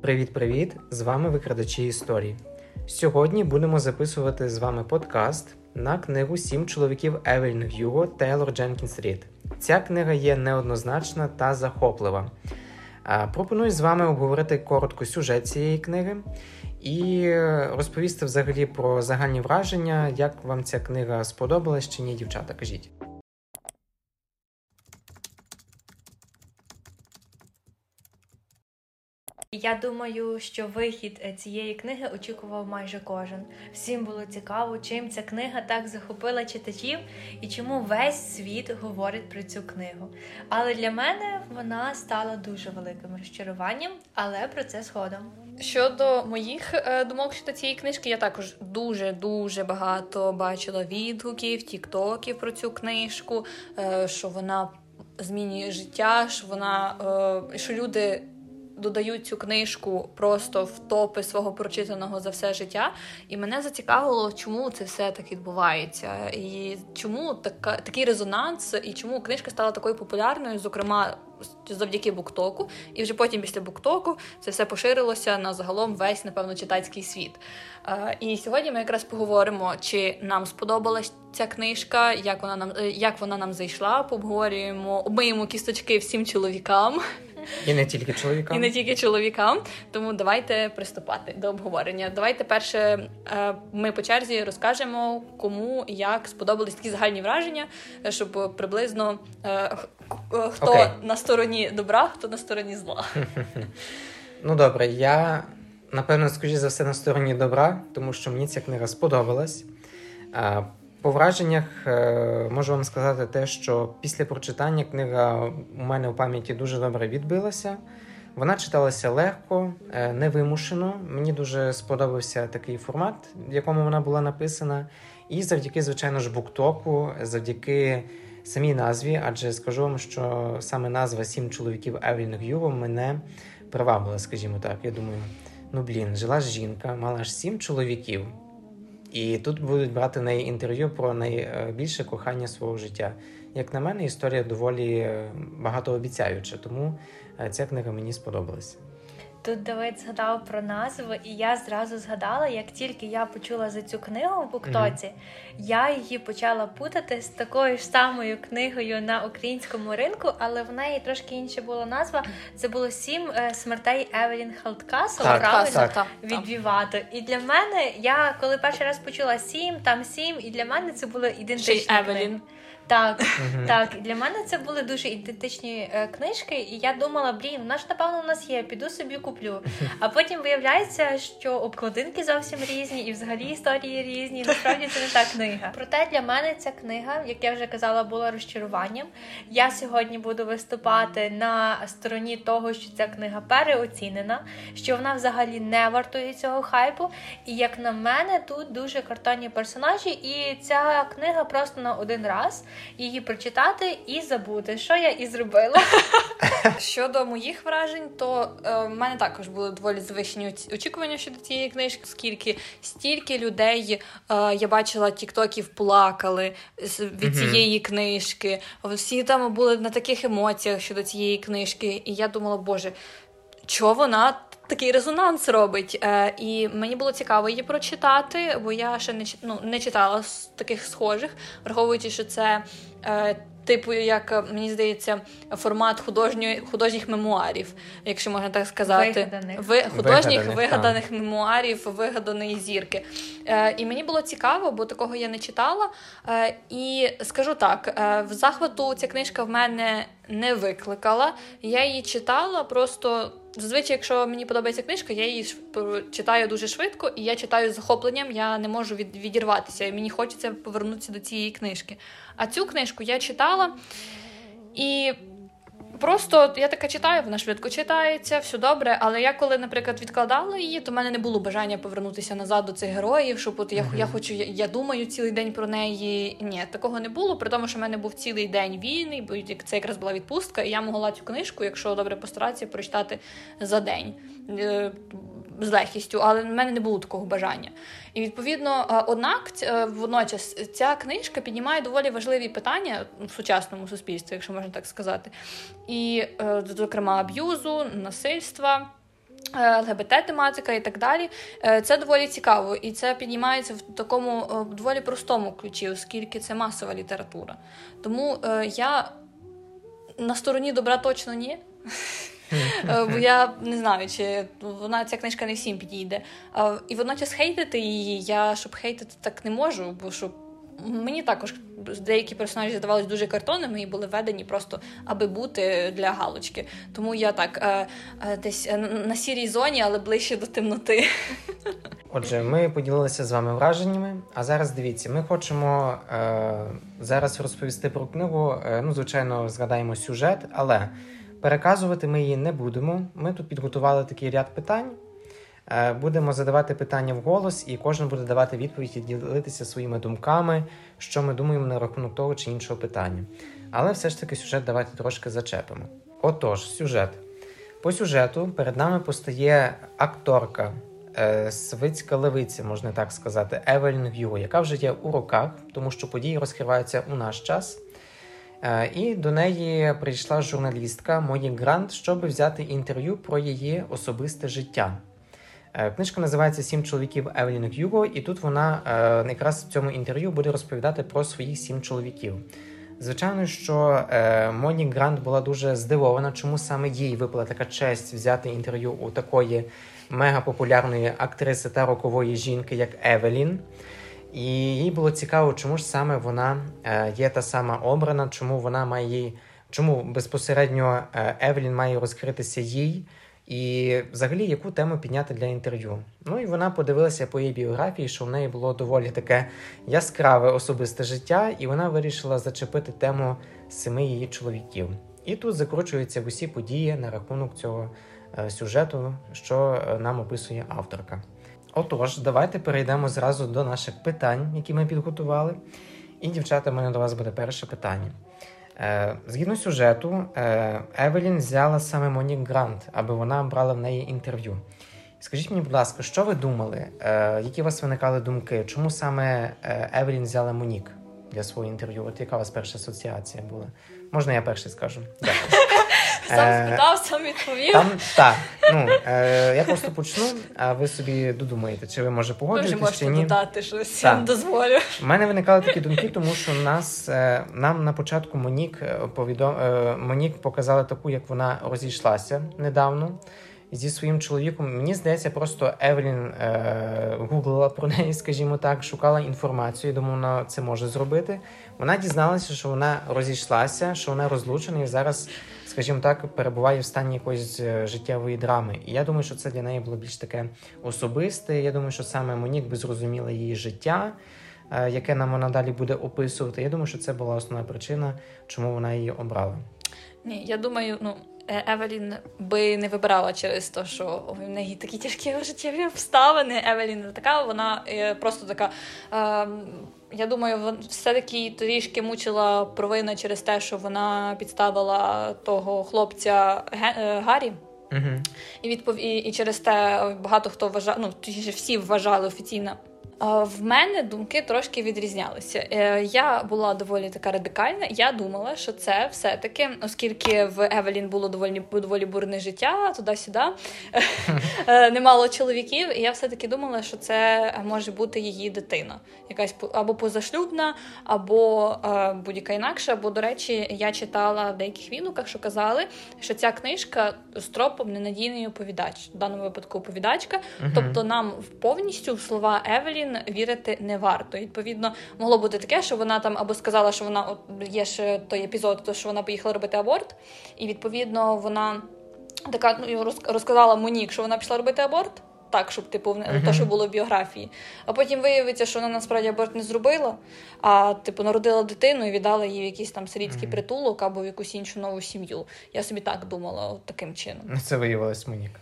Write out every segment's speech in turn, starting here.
Привіт-привіт! З вами викрадачі історії. Сьогодні будемо записувати з вами подкаст на книгу Сім чоловіків Евелін Гюго Тейлор Дженкінс Рід. Ця книга є неоднозначна та захоплива. Пропоную з вами обговорити коротко сюжет цієї книги і розповісти взагалі про загальні враження, як вам ця книга сподобалась чи ні, дівчата. Кажіть. Я думаю, що вихід е, цієї книги очікував майже кожен. Всім було цікаво, чим ця книга так захопила читачів і чому весь світ говорить про цю книгу. Але для мене вона стала дуже великим розчаруванням, але про це згодом. Щодо моїх е, думок щодо цієї книжки, я також дуже дуже багато бачила відгуків, тіктоків про цю книжку, е, що вона змінює життя, що вона що люди додають цю книжку просто в топи свого прочитаного за все життя. І мене зацікавило, чому це все так відбувається, і чому така такий резонанс, і чому книжка стала такою популярною, зокрема завдяки Буктоку. І вже потім, після Буктоку, це все поширилося на загалом весь, напевно, читацький світ. І сьогодні ми якраз поговоримо, чи нам сподобалась ця книжка, як вона нам як вона нам зайшла. Пообговорюємо, обмиємо кісточки всім чоловікам. І не тільки чоловікам. І не тільки чоловікам. Тому давайте приступати до обговорення. Давайте перше е, ми по черзі розкажемо, кому як сподобались такі загальні враження, щоб приблизно е, хто okay. на стороні добра, хто на стороні зла. Ну добре, я напевно, скажу за все на стороні добра, тому що мені ця книга сподобалась. По враженнях е, можу вам сказати те, що після прочитання книга у мене у пам'яті дуже добре відбилася. Вона читалася легко, е, невимушено. Мені дуже сподобався такий формат, в якому вона була написана. І завдяки, звичайно ж, буктоку, завдяки самій назві, адже скажу вам, що саме назва Сім чоловіків Евелін Гюро мене привабила, скажімо так. Я думаю, ну блін, жила жінка, мала аж сім чоловіків. І тут будуть брати неї інтерв'ю про найбільше кохання свого життя. Як на мене, історія доволі е, багатообіцяюча, тому е, ця книга мені сподобалась. Тут Давид згадав про назву, і я зразу згадала, як тільки я почула за цю книгу в Буктоці, mm-hmm. я її почала путати з такою ж самою книгою на українському ринку, але в неї трошки інша була назва. Це було сім е, смертей Евелін Халткасл, правильно так, так, від Вівато. І для мене, я коли перший раз почула сім, там сім, і для мене це було ідентичні Евелін. Так, так. Для мене це були дуже ідентичні е, книжки, і я думала, блін, вона ж напевно у нас є, піду собі куплю. А потім виявляється, що обкладинки зовсім різні, і взагалі історії різні. Насправді це не та книга. Проте для мене ця книга, як я вже казала, була розчаруванням. Я сьогодні буду виступати на стороні того, що ця книга переоцінена, що вона взагалі не вартує цього хайпу. І як на мене, тут дуже картонні персонажі, і ця книга просто на один раз її прочитати і забути, що я і зробила. Щодо моїх вражень, то е, в мене також були доволі завищені очікування щодо цієї книжки, оскільки стільки людей е, я бачила тіктоків плакали від цієї книжки. Всі там були на таких емоціях щодо цієї книжки, і я думала, боже, чого вона такий резонанс робить. Е, І мені було цікаво її прочитати, бо я ще не ну, не читала з таких схожих, враховуючи, що це. Е, Типу, як мені здається, формат художньої художніх мемуарів, якщо можна так сказати, вигаданих. Ви, художніх вигаданих, вигаданих мемуарів, вигаданої зірки. Е, І мені було цікаво, бо такого я не читала. Е, І скажу так: е, в захвату ця книжка в мене не викликала. Я її читала просто Зазвичай, якщо мені подобається книжка, я її читаю дуже швидко, і я читаю з захопленням, я не можу від, відірватися. І мені хочеться повернутися до цієї книжки. А цю книжку я читала і Просто я така читаю, вона швидко читається, все добре. Але я коли, наприклад, відкладала її, то в мене не було бажання повернутися назад до цих героїв, щоб от я uh-huh. я хочу, я, я думаю цілий день про неї. Ні, такого не було. При тому, що в мене був цілий день вільний, бо це якраз була відпустка, і я могла цю книжку, якщо добре постаратися, прочитати за день. Е, з легкістю, але в мене не було такого бажання. І відповідно, е, однак, е, водночас ця книжка піднімає доволі важливі питання в сучасному суспільстві, якщо можна так сказати, і, зокрема, аб'юзу, насильства. ЛГБТ-тематика і так далі. Це доволі цікаво, і це піднімається в такому доволі простому ключі, оскільки це масова література. Тому я на стороні добра точно ні. Бо я не знаю, чи вона ця книжка не всім підійде. І водночас хейтити її, я щоб хейтити так не можу, бо щоб Мені також деякі персонажі здавалися дуже картонними і були введені просто аби бути для галочки. Тому я так е, е, десь е, на сірій зоні, але ближче до темноти. Отже, ми поділилися з вами враженнями. А зараз дивіться, ми хочемо е, зараз розповісти про книгу. Е, ну, звичайно, згадаємо сюжет, але переказувати ми її не будемо. Ми тут підготували такий ряд питань. Е, будемо задавати питання вголос, і кожен буде давати відповідь і ділитися своїми думками, що ми думаємо на рахунок того чи іншого питання. Але все ж таки сюжет давайте трошки зачепимо. Отож, сюжет. По сюжету перед нами постає акторка, е, свицька левиця, можна так сказати, Евелін Г'юго, яка вже є у роках, тому що події розкриваються у наш час. Е, і до неї прийшла журналістка Моні Грант, щоб взяти інтерв'ю про її особисте життя. Е, книжка називається Сім чоловіків Евелін Х'юго, і тут вона е, якраз в цьому інтерв'ю буде розповідати про своїх сім чоловіків. Звичайно, що Моні Грант була дуже здивована, чому саме їй випала така честь взяти інтерв'ю у такої мегапопулярної актриси та рокової жінки, як Евелін. І їй було цікаво, чому ж саме вона є та сама обрана, чому вона має чому безпосередньо Евелін має розкритися їй. І взагалі, яку тему підняти для інтерв'ю. Ну і вона подивилася по її біографії, що в неї було доволі таке яскраве особисте життя, і вона вирішила зачепити тему семи її чоловіків. І тут закручуються усі події на рахунок цього е, сюжету, що е, нам описує авторка. Отож, давайте перейдемо зразу до наших питань, які ми підготували. І, дівчата, в мене до вас буде перше питання. Е, згідно сюжету, е, Евелін взяла саме Монік Грант, аби вона брала в неї інтерв'ю. Скажіть мені, будь ласка, що ви думали? Е, які у вас виникали думки? Чому саме Евелін взяла Монік для свого інтерв'ю? От яка у вас перша асоціація була? Можна я перший скажу? Дякую. Сам спитав, сам відповів. Там, Так. Ну, е, Я просто почну, а ви собі додумаєте, чи ви може погоджуєтесь, чи ні. додати щось, я дозволю. У мене виникали такі думки, тому що нас, е, нам на початку Монік е, повідом... Е, Монік показала таку, як вона розійшлася недавно. Зі своїм чоловіком, мені здається, просто Евелін е, гуглила про неї, скажімо так, шукала інформацію. Думаю, вона це може зробити. Вона дізналася, що вона розійшлася, що вона розлучена і зараз скажімо так, перебуває в стані якоїсь е, життєвої драми. І я думаю, що це для неї було більш таке особисте. Я думаю, що саме Монік би зрозуміла її життя, е, яке нам вона далі буде описувати. Я думаю, що це була основна причина, чому вона її обрала. Ні, я думаю, ну. Е, Евелін би не вибирала через те, що в неї такі тяжкі життєві обставини. Евелін така, вона просто така. Е, я думаю, все-таки трішки мучила провина через те, що вона підставила того хлопця е, Гаррі. Угу. І відпов... і, і через те багато хто вважав, ну всі вважали офіційно в мене думки трошки відрізнялися. Е, я була доволі така радикальна. Я думала, що це все-таки, оскільки в Евелін було доволі доволі бурне життя, туди-сюди е, немало чоловіків. І я все-таки думала, що це може бути її дитина, якась або позашлюбна, або е, будь-яка інакша. Бо, до речі, я читала в деяких відгуках, що казали, що ця книжка з тропом ненадійний оповідач, в даному випадку оповідачка. Тобто, нам повністю в слова Евелін вірити не варто. Відповідно, могло бути таке, що вона там або сказала, що вона от є ще той епізод, то що вона поїхала робити аборт, і відповідно вона така ну, розказала Монік, що вона пішла робити аборт. Так, щоб типу uh-huh. те, що було в біографії. А потім виявиться, що вона насправді аборт не зробила, а типу народила дитину і віддала їй в якийсь там сирітський uh-huh. притулок або в якусь іншу нову сім'ю. Я собі так думала, от таким чином. Це виявилось Монік.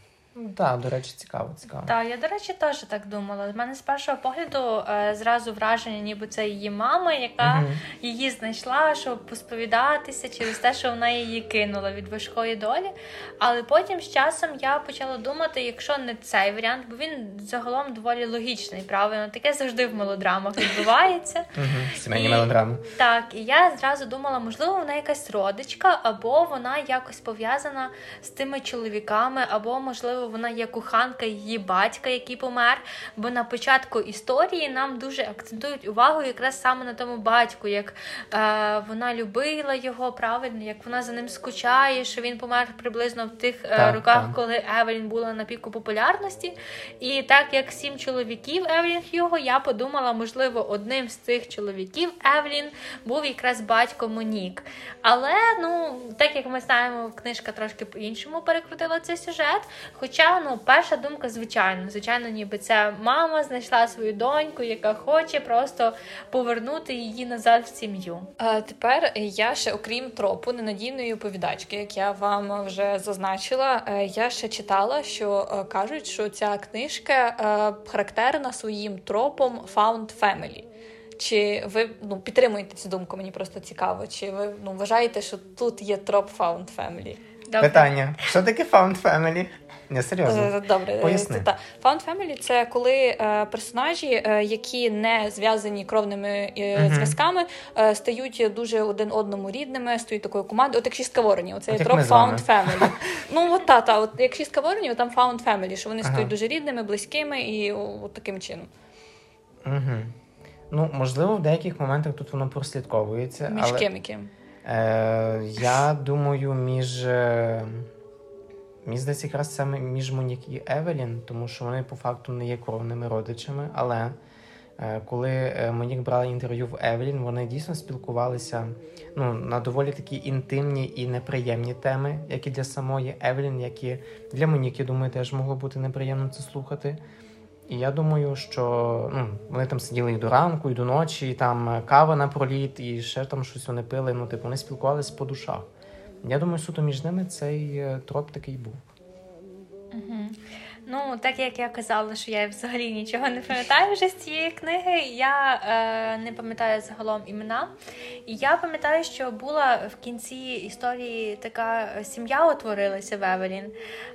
Так, до речі, цікаво, цікаво. Так, я, до речі, теж так думала. У мене з першого погляду е, зразу враження, ніби це її мама, яка угу. її знайшла, щоб посповідатися через те, що вона її кинула від важкої долі. Але потім з часом я почала думати, якщо не цей варіант, бо він загалом доволі логічний, правильно, таке завжди в мелодрамах відбувається. Сімейні мелодрами. Так, і я зразу думала, можливо, вона якась родичка, або вона якось пов'язана з тими чоловіками, або, можливо, вона вона є коханка її батька, який помер. Бо на початку історії нам дуже акцентують увагу якраз саме на тому батьку, як е, вона любила його правильно, як вона за ним скучає, що він помер приблизно в тих е, Так, роках, так. коли Евелін була на піку популярності. І так як сім чоловіків Евелін Х'юго, я подумала, можливо, одним з цих чоловіків Евелін був якраз батько Монік. Але ну, так як ми знаємо, книжка трошки по-іншому перекрутила цей сюжет. Хоча ну, перша думка, звичайно, звичайно, ніби це мама знайшла свою доньку, яка хоче просто повернути її назад в сім'ю. Е, Тепер я ще, окрім тропу ненадійної оповідачки, як я вам вже зазначила, е, я ще читала, що е, кажуть, що ця книжка е, характерна своїм тропом Found Family. Чи ви ну, підтримуєте цю думку? Мені просто цікаво. Чи ви ну, вважаєте, що тут є троп Found Family? Добре. Питання: що таке Found Family? Не серйозно. Е, Добре, е, Поясни. та Found Family це коли е, персонажі, е, які не зв'язані кровними е, Мгм. зв'язками, е, стають дуже один одному рідними, стають такою командою. От як шістка воронів, оце є троп. Found Family. Ну от та, та, от як шістка воронів, там Found Family, що вони Ага. стають дуже рідними, близькими і от таким чином. Угу. Ну, можливо, в деяких моментах тут воно прослідковується. Між але... ким яким? Е, я думаю, між. Мені здається, якраз саме між Монік і Евелін, тому що вони по факту не є кровними родичами. Але е, коли е, Монік брала інтерв'ю в Евелін, вони дійсно спілкувалися ну, на доволі такі інтимні і неприємні теми, як і для самої Евелін, як і для Монік, я думаю, теж могло бути неприємно це слухати. І я думаю, що ну, вони там сиділи і до ранку, і до ночі, і там кава на проліт, і ще там щось вони пили. Ну, типу, вони спілкувалися по душах. Я думаю, суто між ними цей е, троп такий був. Угу. Ну, так як я казала, що я взагалі нічого не пам'ятаю вже з цієї книги, я е, не пам'ятаю загалом імена. І я пам'ятаю, що була в кінці історії така сім'я утворилася в Евелін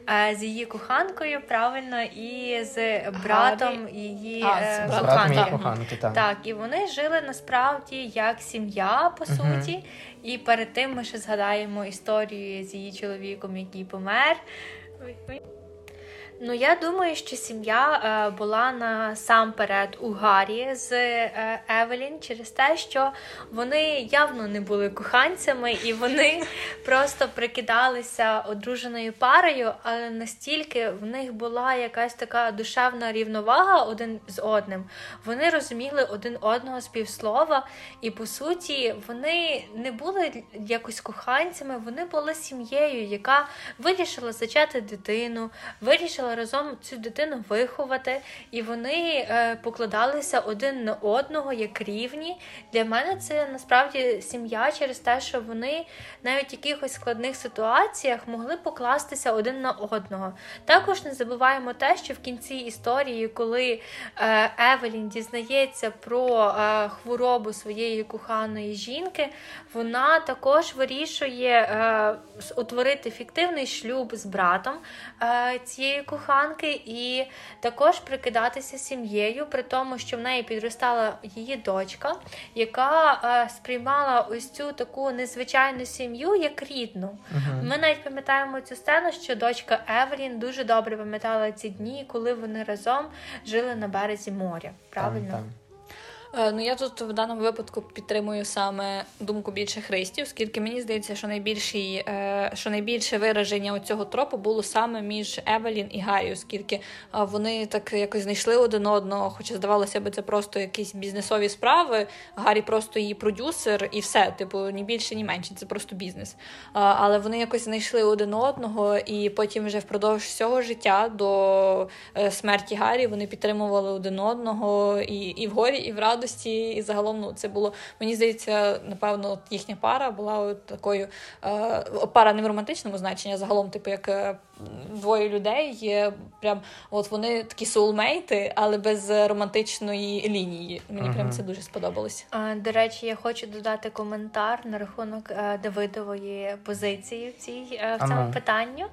е, з її коханкою, правильно, і з братом її А, з е, братом З братом коханки. так. Так, і вони жили насправді як сім'я, по Мгм. суті. І перед тим ми ще згадаємо історію з її чоловіком, який помер. Ну, я думаю, що сім'я е, була насамперед у Гаррі з е, Евелін через те, що вони явно не були коханцями, і вони просто прикидалися одруженою парою, але настільки в них була якась така душевна рівновага один з одним. Вони розуміли один одного з півслова, і по суті вони не були якось коханцями, вони були сім'єю, яка вирішила зачати дитину, вирішила разом цю дитину виховати, і вони е, покладалися один на одного як рівні. Для мене це насправді сім'я через те, що вони навіть в якихось складних ситуаціях могли покластися один на одного. Також не забуваємо те, що в кінці історії, коли е, Евелін дізнається про е, хворобу своєї коханої жінки, вона також вирішує утворити фіктивний шлюб з братом цієї коханки, і також прикидатися сім'єю, при тому, що в неї підростала її дочка, яка е, сприймала ось цю таку незвичайну сім'ю як рідну. Мгм. Ми навіть пам'ятаємо цю сцену, що дочка Евелін дуже добре пам'ятала ці дні, коли вони разом жили на березі моря. Правильно? Там, там. Е, Ну я тут в даному випадку підтримую саме думку більше христів, оскільки мені здається, що найбільший, е, що найбільше вираження цього тропу було саме між Евелін і Гаррі, оскільки е, вони так якось знайшли один одного, хоча здавалося б, це просто якісь бізнесові справи. Гаррі просто її продюсер і все, типу, ні більше, ні менше, це просто бізнес. Але вони якось знайшли один одного, і потім вже впродовж всього життя до смерті Гаррі вони підтримували один одного і, і в горі, і в радості. І загалом ну, це було, мені здається, напевно, їхня пара була такою е, пара не в романтичному значенні, а загалом, типу, як е, двоє людей є прям от вони такі соулмейти, але без романтичної лінії. Мені прям це дуже сподобалось. До речі, я хочу додати коментар на рахунок е, Давидової позиції в цій е, в цьому Ага. питанню.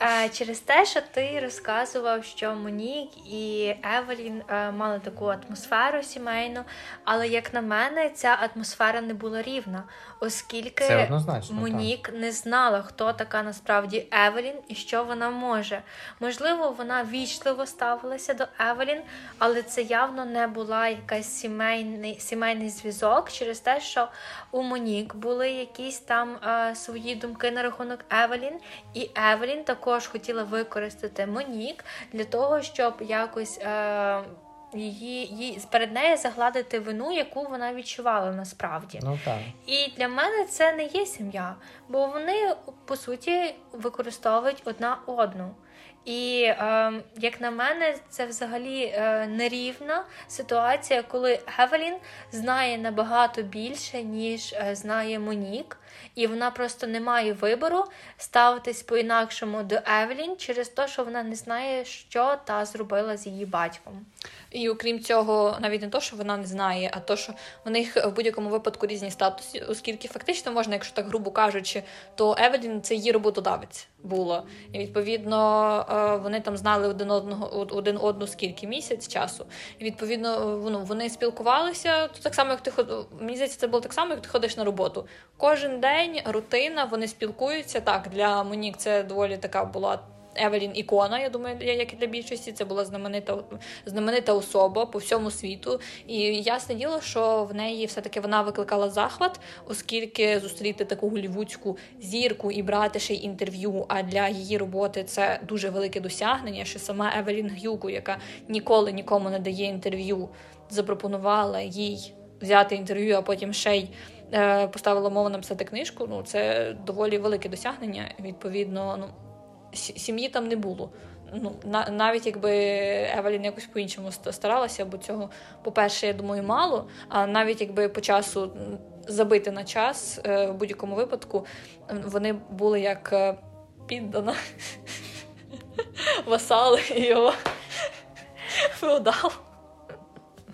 Е, Через те, що ти розказував, що Монік і Евелін мали таку атмосферу сімейну. Але як на мене, ця атмосфера не була рівна, оскільки Монік не знала, хто така насправді Евелін і що вона може. Можливо, вона вічливо ставилася до Евелін, але це явно не була якась сімейний сімейний зв'язок через те, що у Монік були якісь там е, свої думки на рахунок Евелін, і Евелін також хотіла використати Монік для того, щоб якось. Е, Її, її перед нею загладити вину, яку вона відчувала насправді. Ну так. І для мене це не є сім'я, бо вони по суті використовують одна одну. І е, як на мене, це взагалі е, нерівна ситуація, коли Евелін знає набагато більше, ніж е, знає Монік, і вона просто не має вибору ставитись по-інакшому до Евелін через те, що вона не знає, що та зробила з її батьком. І окрім цього, навіть не то, що вона не знає, а то, що в них в будь-якому випадку різні статуси, оскільки фактично можна, якщо так грубо кажучи, то Евелін це її роботодавець було. І відповідно е, вони там знали один одного один одну скільки місяць часу. І відповідно ну, вони спілкувалися то так само, як ти ход... Мені здається, це було так само, як ти ходиш на роботу. Кожен день рутина, вони спілкуються. Так, для Монік це доволі така була Евелін ікона, я думаю, як і для більшості, це була знаменита знаменита особа по всьому світу. І ясне діло, що в неї все-таки вона викликала захват, оскільки зустріти таку голівудську зірку і брати ще й інтерв'ю. А для її роботи це дуже велике досягнення. Що сама Евелін Гюку, яка ніколи нікому не дає інтерв'ю, запропонувала їй взяти інтерв'ю, а потім ще й. Е, поставила мову написати книжку, ну це доволі велике досягнення. Відповідно, ну сім'ї там не було. Ну, Навіть якби Евелін якось по-іншому старалася, бо цього, по-перше, я думаю, мало. А навіть якби по часу забити на час, е, в будь-якому випадку, вони були як е, піддана васали його феодал.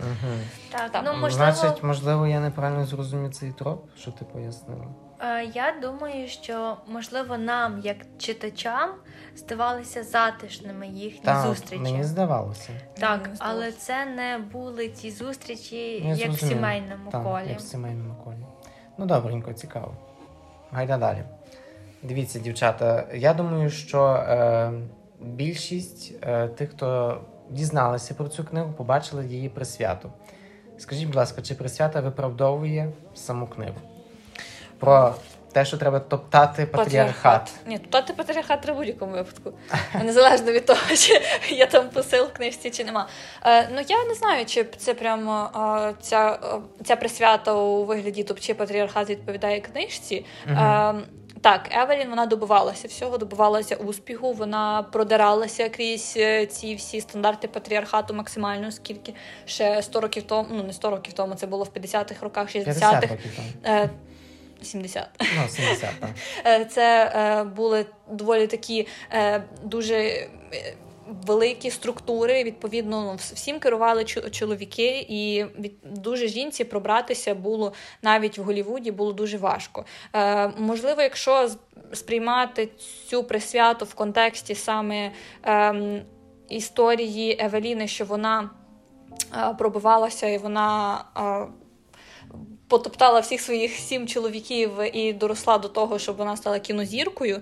Угу. Так, так. Ну, можливо... Значить, можливо, я неправильно зрозумів цей троп, що ти пояснила. Е, я думаю, що можливо нам, як читачам, здавалися затишними їхні так, зустрічі. Мені здавалося. Так, але це не були ті зустрічі, я як в сімейному так, колі. Як в сімейному колі. Ну, добренько, цікаво. Гайда далі. Дивіться, дівчата. Я думаю, що е, більшість е, тих, хто дізналися про цю книгу, побачили її присвяту. Скажіть, будь ласка, чи присвята виправдовує саму книгу? Про те, що треба топтати патріархат. Ні, топтати патріархат треба в будь-якому випадку. Незалежно від того, чи є там посил в книжці, чи нема. Е, Ну я не знаю, чи це прямо е, ця ця присвята у вигляді топчі патріархат відповідає книжці. Е, так, Евелін вона добувалася всього, добувалася успіху. Вона продиралася крізь е, ці всі стандарти патріархату максимально, скільки ще 100 років тому, ну не 100 років тому, це було в 50-х роках, 60-х. 70. Ну, 70, так. Е, це е, були доволі такі дуже великі структури. Відповідно, ну, всім керували чоловіки, і від дуже жінці пробратися було навіть в Голівуді було дуже важко. Е, Можливо, якщо сприймати цю присвяту в контексті саме е, історії Евеліни, що вона е, пробивалася і вона. Е, Потоптала всіх своїх сім чоловіків і доросла до того, щоб вона стала кінозіркою,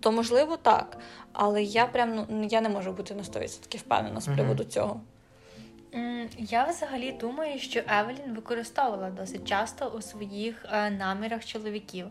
то можливо так. Але я прям ну я не можу бути на 100% впевнена з приводу mm-hmm. цього. Я взагалі думаю, що Евелін використовувала досить часто у своїх е, намірах чоловіків.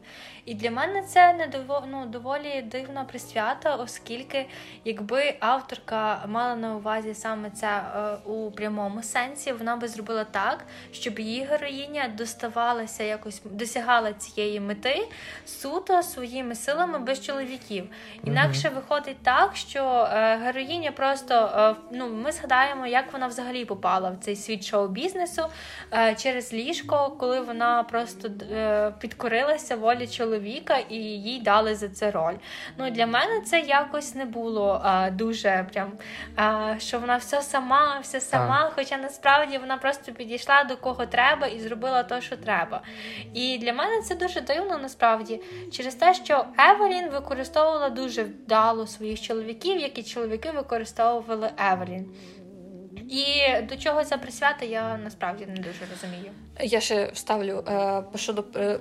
І для мене це не дово, ну, доволі дивна присвята, оскільки якби авторка мала на увазі саме це е, у прямому сенсі, вона би зробила так, щоб її героїня доставалася якось досягала цієї мети суто своїми силами без чоловіків. Інакше виходить так, що е, героїня просто ну, ми згадаємо, як вона взагалі попала в цей світ шоу-бізнесу е, через ліжко, коли вона просто е, підкорилася волі чоловіка і їй дали за це роль. Ну Для мене це якось не було е, дуже прям, що вона все сама, все сама. Хоча насправді вона просто підійшла до кого треба і зробила те, що треба. І для мене це дуже дивно насправді через те, що Евелін використовувала дуже вдало своїх чоловіків, які чоловіки використовували Евелін. І до чого ця присвята, я насправді не дуже розумію. Я ще вставлю е, щодо е,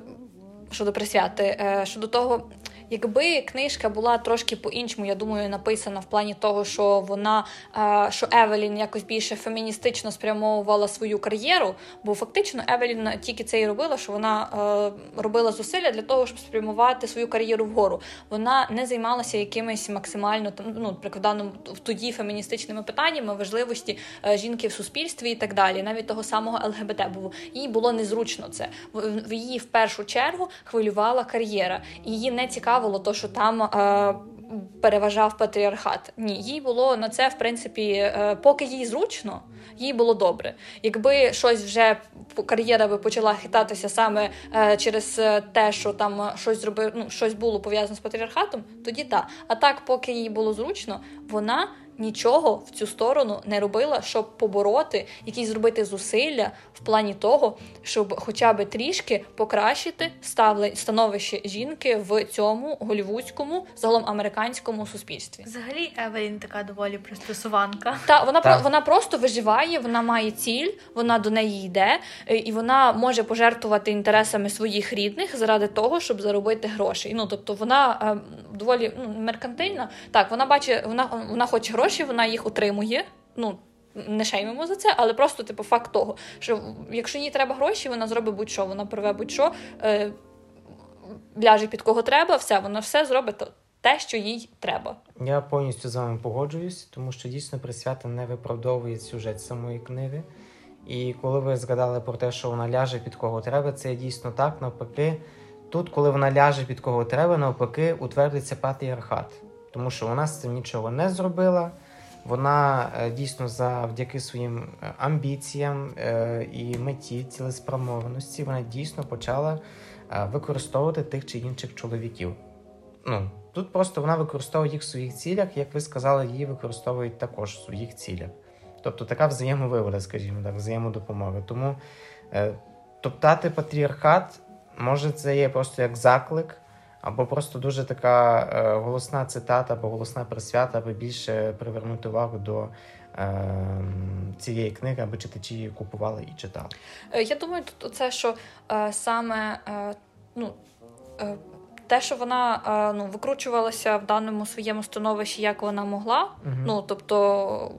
щодо присвяти, е, щодо того, Якби книжка була трошки по-іншому, я думаю, написана в плані того, що вона е, що Евелін якось більше феміністично спрямовувала свою кар'єру, бо фактично Евелін тільки це і робила, що вона е, робила зусилля для того, щоб спрямувати свою кар'єру вгору. Вона не займалася якимись максимально ну, прикладаним в тоді феміністичними питаннями важливості е, жінки в суспільстві і так далі, навіть того самого ЛГБТ, бо їй було незручно це. В її в першу чергу хвилювала кар'єра, її не цікаво цікавило, то що там. Е, Переважав патріархат. Ні, їй було на це, в принципі, е, поки їй зручно, їй було добре. Якби щось вже кар'єра би почала хитатися саме е, через те, що там щось зробив, ну щось було пов'язане з патріархатом, тоді так. А так, поки їй було зручно, вона нічого в цю сторону не робила, щоб побороти, якісь зробити зусилля в плані того, щоб хоча б трішки покращити становище жінки в цьому голівудському, загалом американському суспільстві. Взагалі, Евелін така доволі пристосуванка. Та вона Та. вона просто виживає, вона має ціль, вона до неї йде, е, і вона може пожертвувати інтересами своїх рідних заради того, щоб заробити гроші. Ну тобто вона е, доволі ну, меркантильна. Так, вона бачить, вона вона хоче гроші гроші, вона їх отримує. Ну, не шеймимо за це, але просто, типу, факт того, що якщо їй треба гроші, вона зробить будь-що, вона порве будь-що, е, ляже під кого треба, все, вона все зробить те, що їй треба. Я повністю з вами погоджуюсь, тому що дійсно присвята не виправдовує сюжет самої книги. І коли ви згадали про те, що вона ляже під кого треба, це дійсно так. Навпаки, тут, коли вона ляже під кого треба, навпаки, утвердиться патріархат тому що вона з цим нічого не зробила. Вона е, дійсно завдяки своїм е, амбіціям е, і меті цілеспрямованості вона дійсно почала використовувати тих чи інших чоловіків. Ну, Тут просто вона використовує їх в своїх цілях, як ви сказали, її використовують також в своїх цілях. Тобто така взаємовивода, скажімо так, взаємодопомога. Тому топтати патріархат, може, це є просто як заклик або просто дуже така е, голосна цитата, або голосна присвята, аби більше привернути увагу до е, цієї книги, аби читачі її купували і читали. Е, я думаю, тут це, що е, саме е, ну. Е, те, що вона ну, викручувалася в даному своєму становищі, як вона могла, uh ну тобто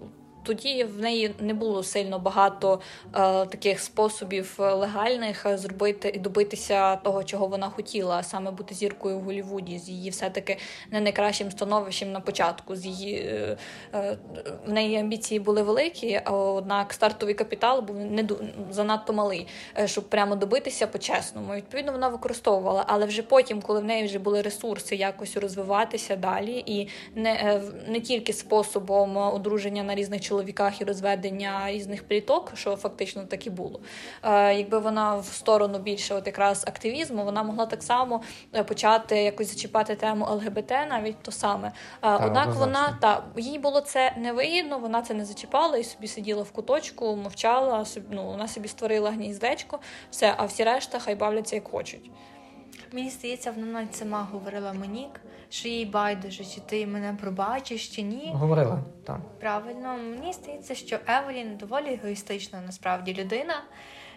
тоді в неї не було сильно багато е, таких способів е, легальних е, зробити і добитися того, чого вона хотіла, а саме бути зіркою в Голівуді, з її все-таки не найкращим становищем на початку. З її в неї амбіції були великі, однак стартовий капітал був не занадто малий, щоб прямо добитися по-чесному. Відповідно, вона використовувала, але вже потім, коли в неї вже були ресурси якось розвиватися далі, і не, не тільки способом одруження на різних чоловіків, чоловіках і розведення різних пліток, що фактично так і було. Е, якби вона в сторону більше от якраз активізму, вона могла так само е, почати якось зачіпати тему ЛГБТ, навіть то саме. Е, та, Однак вона та їй було це невигідно, вона це не зачіпала і собі сиділа в куточку, мовчала, ну, вона собі створила гніздечко, все, а всі решта хай бавляться як хочуть. Мені здається, вона навіть сама говорила мені, що їй байдуже, чи ти мене пробачиш, чи ні. Говорила, так. Правильно, мені здається, що Евелін доволі егоїстична насправді людина.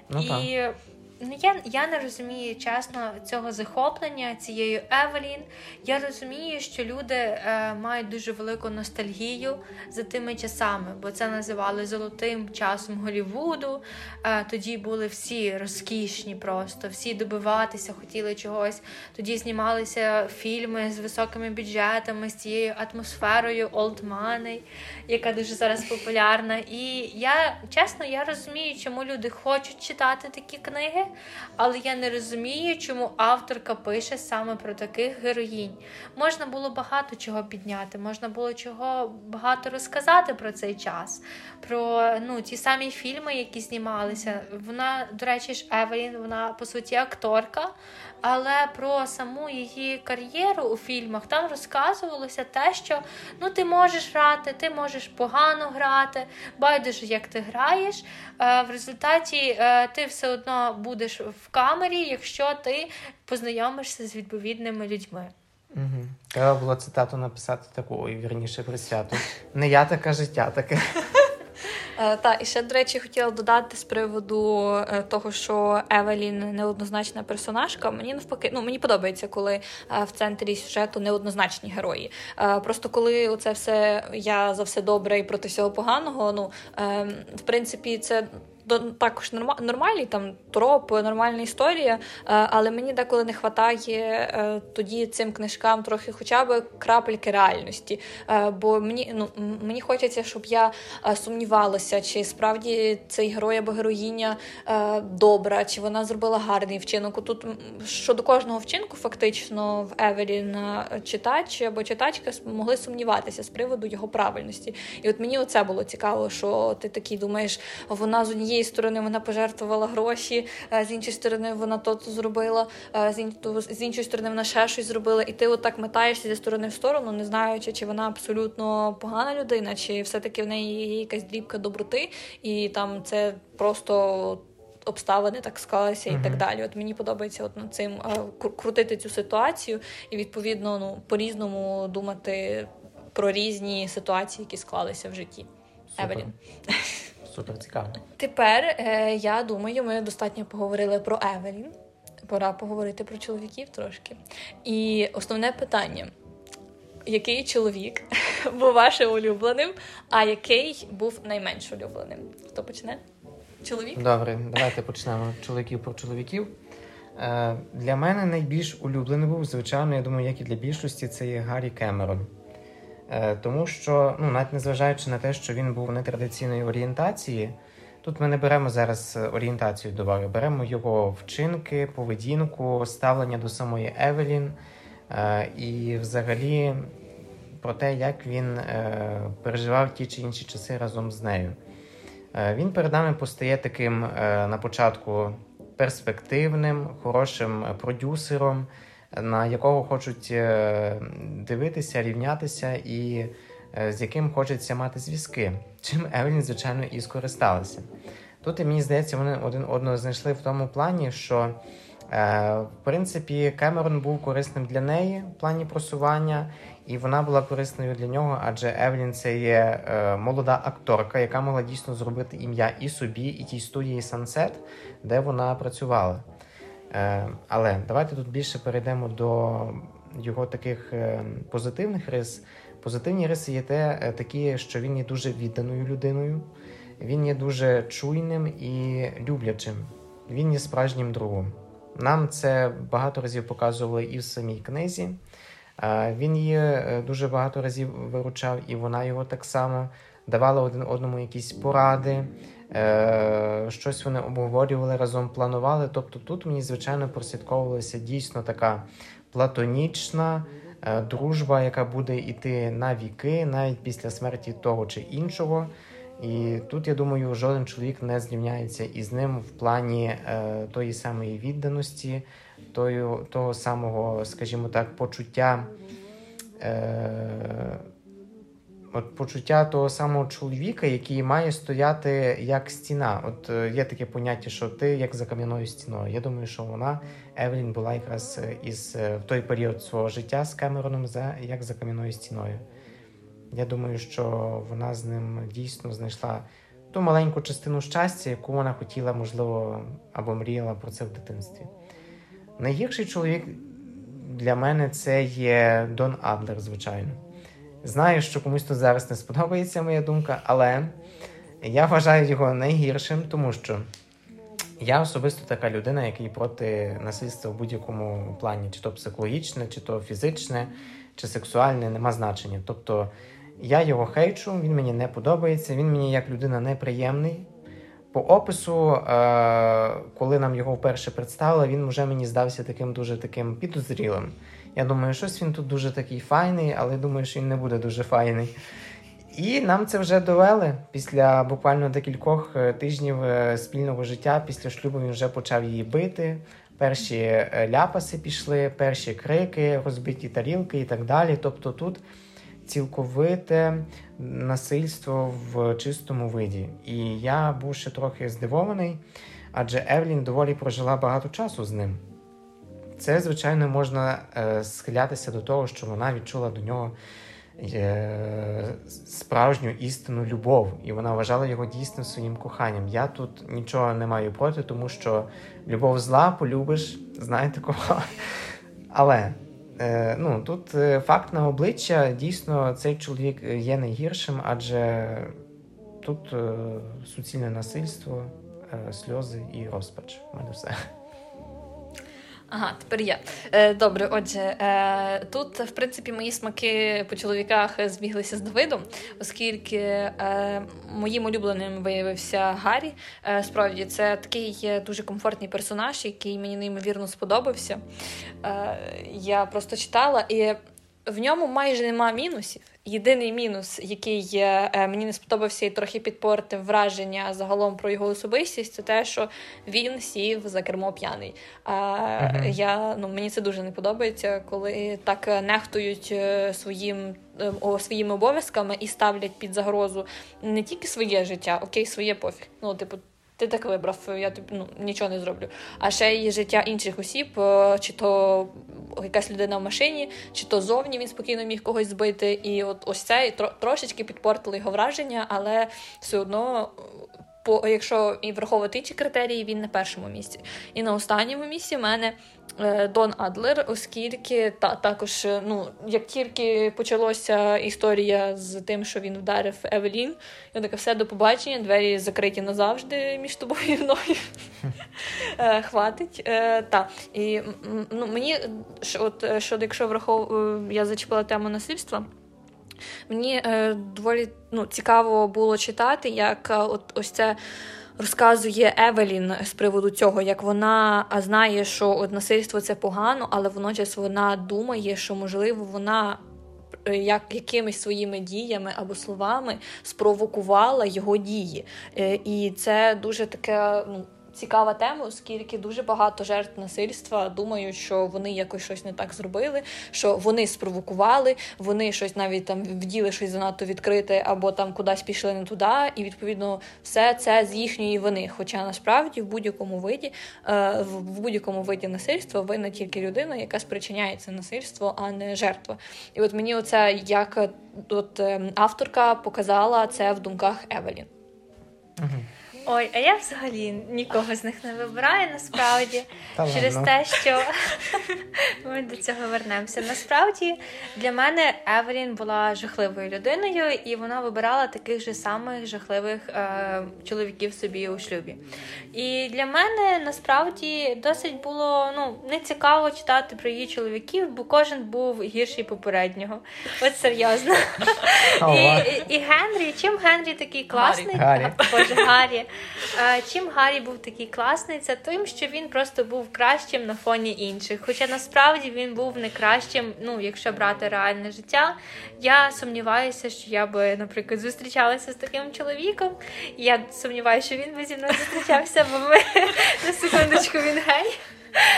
Ну, і так. Ну, я я не розумію чесно цього захоплення цією Евелін. Я розумію, що люди е, мають дуже велику ностальгію за тими часами, бо це називали золотим часом Голівуду. Е, тоді були всі розкішні, просто всі добиватися, хотіли чогось. Тоді знімалися фільми з високими бюджетами, з цією атмосферою Old Money, яка дуже зараз популярна. І я чесно я розумію, чому люди хочуть читати такі книги але я не розумію, чому авторка пише саме про таких героїнь. Можна було багато чого підняти, можна було чого багато розказати про цей час, про ну, ті самі фільми, які знімалися. Вона, до речі, ж Евелін, вона по суті акторка, але про саму її кар'єру у фільмах там розказувалося те, що ну ти можеш грати, ти можеш погано грати, байдуже, як ти граєш. Е, в результаті е, ти все одно будеш в камері, якщо ти познайомишся з відповідними людьми. Угу. Треба було цитату написати таку, і вірніше присвяту. Не я таке життя таке. Е, та, і ще, до речі, хотіла додати з приводу е, того, що Евелін неоднозначна персонажка. Мені навпаки, ну мені подобається, коли е, в центрі сюжету неоднозначні герої. Просто коли це все я за все добре і проти всього поганого. Ну ем, в принципі, це також нормальний там троп, нормальна історія, е, але мені деколи не вистачає е, тоді цим книжкам трохи хоча б крапельки реальності. Е, бо мені ну, мені хочеться, щоб я сумнівалася, чи справді цей герой або героїня добра, чи вона зробила гарний вчинок. Тут щодо кожного вчинку, фактично, в Евелін читач або читачка могли сумніватися з приводу його правильності. І от мені оце було цікаво, що ти такий думаєш, вона з однієї однієї сторони вона пожертвувала гроші, е, з іншої сторони вона то зробила, е, з іншої сторони вона ще щось зробила, і ти отак метаєшся зі сторони в сторону, не знаючи, чи вона абсолютно погана людина, чи все-таки в неї є якась дрібка доброти, і там це просто. Обставини так склалися uh-huh. і так далі. От мені подобається от над цим е, крутити цю ситуацію і відповідно ну по-різному думати про різні ситуації, які склалися в житті. Супер. Евелін. Супер цікаво. Тепер е, я думаю, ми достатньо поговорили про Евелін. Пора поговорити про чоловіків трошки. І основне питання: який чоловік був вашим улюбленим, а який був найменш улюбленим? Хто почне? Чоловік? Добре, давайте почнемо чоловіків про чоловіків. Е, Для мене найбільш улюблений був, звичайно, я думаю, як і для більшості, це є Гаррі Кемерон. Е, тому що, ну, навіть незважаючи на те, що він був нетрадиційної орієнтації, тут ми не беремо зараз орієнтацію до уваги, беремо його вчинки, поведінку, ставлення до самої Евелін е, і взагалі про те, як він е, переживав ті чи інші часи разом з нею. Він перед нами постає таким на початку перспективним, хорошим продюсером на якого хочуть е, дивитися, рівнятися і е, з яким хочеться мати зв'язки. Чим Евелін, звичайно, і скористалася. Тут, мені здається, вони один одного знайшли в тому плані, що е, в принципі Кемерон був корисним для неї в плані просування, і вона була корисною для нього, адже Евелін це є молода акторка, яка могла дійсно зробити ім'я і собі, і тій студії Sunset, де вона працювала. Е, але давайте тут більше перейдемо до його таких е, позитивних рис. Позитивні риси є те, е, такі, що він є дуже відданою людиною, він є дуже чуйним і люблячим. Він є справжнім другом. Нам це багато разів показували і в самій книзі. Він її дуже багато разів виручав, і вона його так само давала один одному якісь поради. Е, щось вони обговорювали разом, планували. Тобто тут мені, звичайно, прослідковувалася дійсно така платонічна е, дружба, яка буде йти на віки, навіть після смерті того чи іншого. І тут, я думаю, жоден чоловік не зрівняється із ним в плані е, тої самої відданості, тої, того самого, скажімо так, почуття. От почуття того самого чоловіка, який має стояти як стіна. От е, є таке поняття, що ти як за кам'яною стіною. Я думаю, що вона Евелін була якраз е, із е, в той період свого життя з Кемероном за як за кам'яною стіною. Я думаю, що вона з ним дійсно знайшла ту маленьку частину щастя, яку вона хотіла, можливо, або мріяла про це в дитинстві. Найгірший чоловік для мене це є Дон Адлер, звичайно. Знаю, що комусь тут зараз не сподобається моя думка, але я вважаю його найгіршим, тому що я особисто така людина, який проти насильства в будь-якому плані, чи то психологічне, чи то фізичне, чи сексуальне, нема значення. Тобто я його хейчу, він мені не подобається, він мені як людина неприємний. По опису, е, коли нам його вперше представили, він вже мені здався таким дуже таким підозрілим. Я думаю, щось він тут дуже такий файний, але думаю, що він не буде дуже файний. І нам це вже довели після буквально декількох е, тижнів е, спільного життя. Після шлюбу він вже почав її бити. Перші е, ляпаси пішли, перші крики, розбиті тарілки і так далі. Тобто тут цілковите насильство в чистому виді. І я був ще трохи здивований, адже Евлін доволі прожила багато часу з ним. Це, звичайно, можна е, схилятися до того, що вона відчула до нього справжню істинну любов, і вона вважала його дійсним своїм коханням. Я тут нічого не маю проти, тому що любов зла полюбиш, знаєте кого. Але е, ну, тут е, факт на обличчя дійсно цей чоловік є найгіршим, адже тут е, суцільне насильство, сльози і розпач. У мене все. Ага, тепер я. Е, Добре, отже, е, тут, в принципі, мої смаки по чоловіках збіглися з Давидом, оскільки е, моїм улюбленим виявився Гаррі. Е, Справді, це такий дуже комфортний персонаж, який мені неймовірно сподобався. Е, Я просто читала і в ньому майже нема мінусів. Єдиний мінус, який е, мені не сподобався і трохи підпортив враження загалом про його особистість, це те, що він сів за кермо п'яний. А uh-huh. я ну мені це дуже не подобається, коли так нехтують е, своїм е, своїми обов'язками і ставлять під загрозу не тільки своє життя, окей, своє пофіг. Ну, типу. Ти так вибрав, я тобі ну, нічого не зроблю. А ще є життя інших осіб, е, чи то якась людина в машині, чи то зовні він спокійно міг когось збити. І от ось це трошечки підпортило його враження, але все одно по якщо і враховувати інші критерії, він на першому місці. І на останньому місці в мене Дон Адлер, оскільки та також, е, ну як тільки почалася історія з тим, що він вдарив Евелін, я така все до побачення, двері закриті назавжди між тобою і мною. Е, хватить. Та. І ну, мені от, що якщо врахов... я зачепила тему насильства. Мені е, доволі ну, цікаво було читати, як е, от ось це розказує Евелін з приводу цього, як вона знає, що от насильство це погано, але водночас вона думає, що можливо вона. Е, як якимись своїми діями або словами спровокувала його дії, е, і це дуже таке ну цікава тема, оскільки дуже багато жертв насильства думають, що вони якось щось не так зробили, що вони спровокували, вони щось навіть там вділи щось занадто відкрите, або там кудись пішли не туди, і відповідно все це з їхньої вини. Хоча насправді в будь-якому виді, е, в будь-якому виді насильства винна тільки людина, яка спричиняє це насильство, а не жертва. І от мені оце як от ем, авторка показала це в думках Евелін. Угу. Ой, а я взагалі нікого з них не вибираю насправді Та через ладно. те, що ми до цього вернемося. Насправді для мене Евелін була жахливою людиною, і вона вибирала таких же самих жахливих е, чоловіків собі у шлюбі. І для мене насправді досить було ну, не цікаво читати про її чоловіків, бо кожен був гірший попереднього. От серйозно. І, і, і Генрі, чим Генрі такий класний? Гаррі. Боже, Гаррі. Чим Гаррі був такий класний, це тим, що він просто був кращим на фоні інших. Хоча насправді він був не кращим, ну якщо брати реальне життя. Я сумніваюся, що я би, наприклад, зустрічалася з таким чоловіком. Я сумніваюся, що він би зі мною зустрічався, бо ми на секундочку він гей.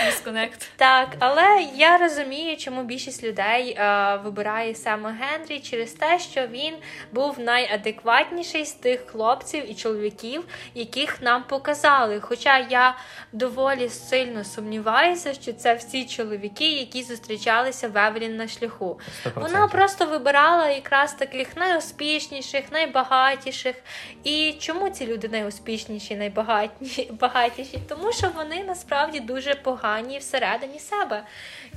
Disconnect. Так, але я розумію, чому більшість людей е, вибирає саме Генрі через те, що він був найадекватніший з тих хлопців і чоловіків, яких нам показали. Хоча я доволі сильно сумніваюся, що це всі чоловіки, які зустрічалися в Евелін на шляху. 100%. Вона просто вибирала якраз таких найуспішніших, найбагатіших. І чому ці люди найуспішніші, найбагатіші? Тому що вони насправді дуже погані всередині себе.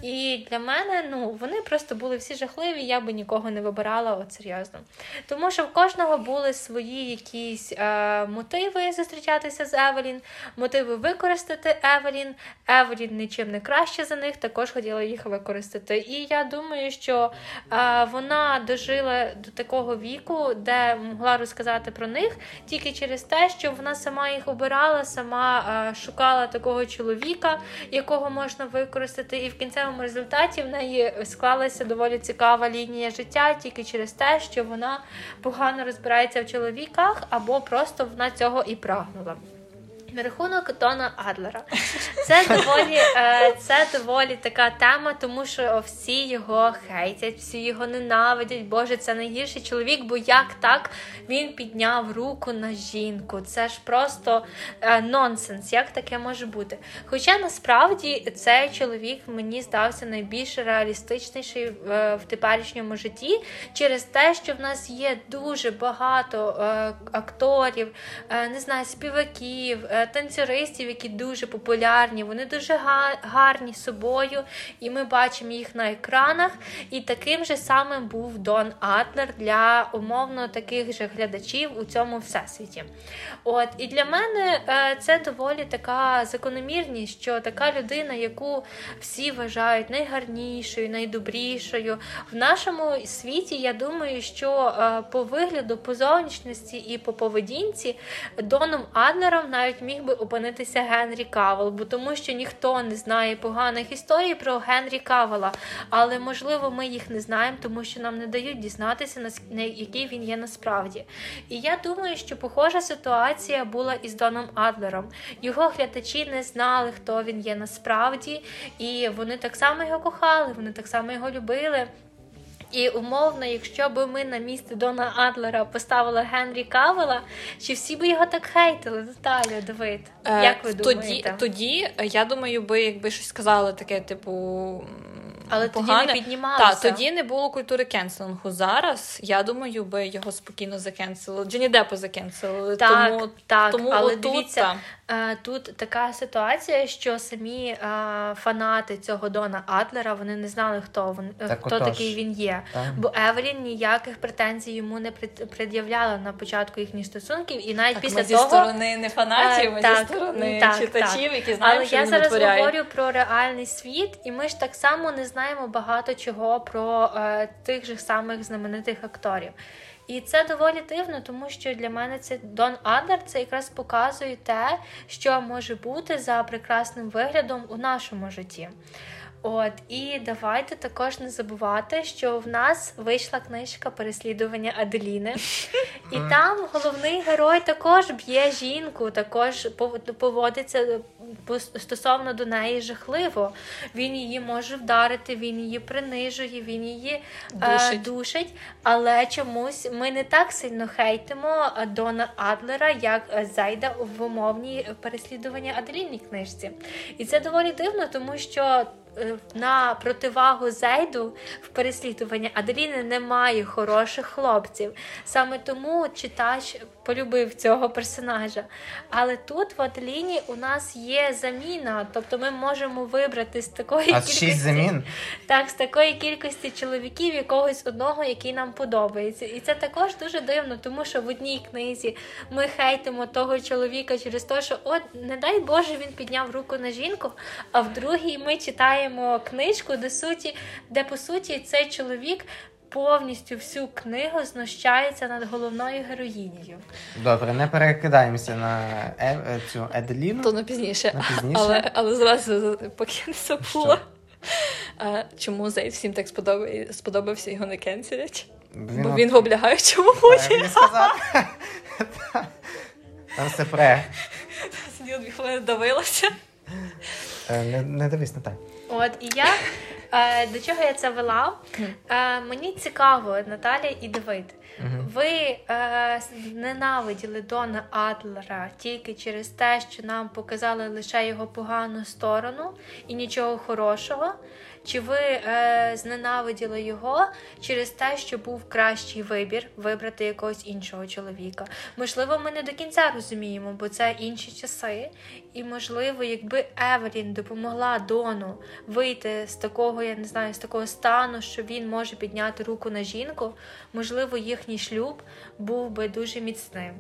І для мене ну, вони просто були всі жахливі, я би нікого не вибирала, от серйозно. Тому що в кожного були свої якісь е, мотиви зустрічатися з Евелін, мотиви використати Евелін. Евелін нічим не краще за них, також хотіла їх використати. І я думаю, що е, вона дожила до такого віку, де могла розказати про них тільки через те, що вона сама їх обирала, сама е, шукала такого чоловіка, якого можна використати, і в кінцевому результаті в неї склалася доволі цікава лінія життя тільки через те, що вона погано розбирається в чоловіках, або просто вона цього і прагнула. На рахунок Дона Адлера. Це доволі е, це доволі така тема, тому що всі його хейтять, всі його ненавидять. Боже, це найгірший чоловік, бо як так він підняв руку на жінку? Це ж просто е, нонсенс, як таке може бути? Хоча насправді цей чоловік мені здався найбільш реалістичніший в, в теперішньому житті через те, що в нас є дуже багато е, акторів, е, не знаю, співаків. Танцюристів, які дуже популярні, вони дуже гарні собою, і ми бачимо їх на екранах. І таким же самим був Дон Атлер для умовно таких же глядачів у цьому всесвіті. От І для мене е, це доволі така закономірність, що така людина, яку всі вважають найгарнішою, найдобрішою, в нашому світі, я думаю, що е, по вигляду, по зовнішності і по поведінці Доном Адлером навіть міг би опинитися Генрі Кавел, бо тому що ніхто не знає поганих історій про Генрі Кавела. Але можливо ми їх не знаємо, тому що нам не дають дізнатися, на який він є насправді. І я думаю, що похожа ситуація була із Доном Адлером. Його глядачі не знали, хто він є насправді, і вони так само його кохали, вони так само його любили. І умовно, якщо б ми на місце Дона Адлера поставили Генрі Кавела, чи всі б його так хейтили? Наталя, Давид, е, як ви тоді, думаєте? Тоді я думаю, би якби щось сказали таке, типу. Але погане. тоді не піднімалося. Так, тоді не було культури кенселингу. Зараз я думаю, би його спокійно закенселили. Джоні Депо закенселили. Так, тому, так, тому але отут, дивіться, Е, тут така ситуація, що самі е, фанати цього Дона Атлера вони не знали, хто він так, хто отож. такий він є. Так. Бо Евелін ніяких претензій йому не пред'являла на початку їхніх стосунків, і навіть так, після ми того зі сторони не фанатів, ми так, зі сторони так, читачів, так. які знають, Але що я він зараз витворяє. говорю про реальний світ, і ми ж так само не знаємо багато чого про е, тих же самих знаменитих акторів. І це доволі дивно, тому що для мене це Дон Адлер це якраз показує те, що може бути за прекрасним виглядом у нашому житті. От і давайте також не забувати, що в нас вийшла книжка переслідування Аделіни, і там головний герой також б'є жінку, також поводиться стосовно до неї жахливо. Він її може вдарити, він її принижує, він її е, душить. А, душить. Але чомусь ми не так сильно хейтимо Дона Адлера, як зайда в умовній переслідуванні Аделінній книжці. І це доволі дивно, тому що. Е, на противагу Зейду в переслідуванні Аделіни немає хороших хлопців. Саме тому читач полюбив цього персонажа. Але тут в Аделіні у нас є заміна, тобто ми можемо вибрати з такої а кількості замін? Так, з такої кількості чоловіків якогось одного, який нам подобається. І це також дуже дивно, тому що в одній книзі ми хейтимо того чоловіка через те, що от, не дай Боже, він підняв руку на жінку, а в другій ми читаємо книжку, де суті, де по суті цей чоловік повністю всю книгу знущається над головною героїнею. Добре, не перекидаємося на е, е цю Еделіну. То на пізніше. На пізніше. Але але зразу поки не забула. А, Чому Зейд всім так сподобав, сподобався його не кенселять? Він Бо він в облягаючому ході. Там все пре. Сиділа дві хвилини давилася. Е, не, не дивись на так. От і я Е, До чого я це вела? Е, Мені цікаво, Наталя і Давид. Ви е, ненавиділи Дона Адлера тільки через те, що нам показали лише його погану сторону і нічого хорошого. Чи ви е, зненавиділи його через те, що був кращий вибір вибрати якогось іншого чоловіка? Можливо, ми не до кінця розуміємо, бо це інші часи. І, можливо, якби Евелін допомогла Дону вийти з такого, я не знаю, з такого стану, що він може підняти руку на жінку, можливо, їхній шлюб був би дуже міцним.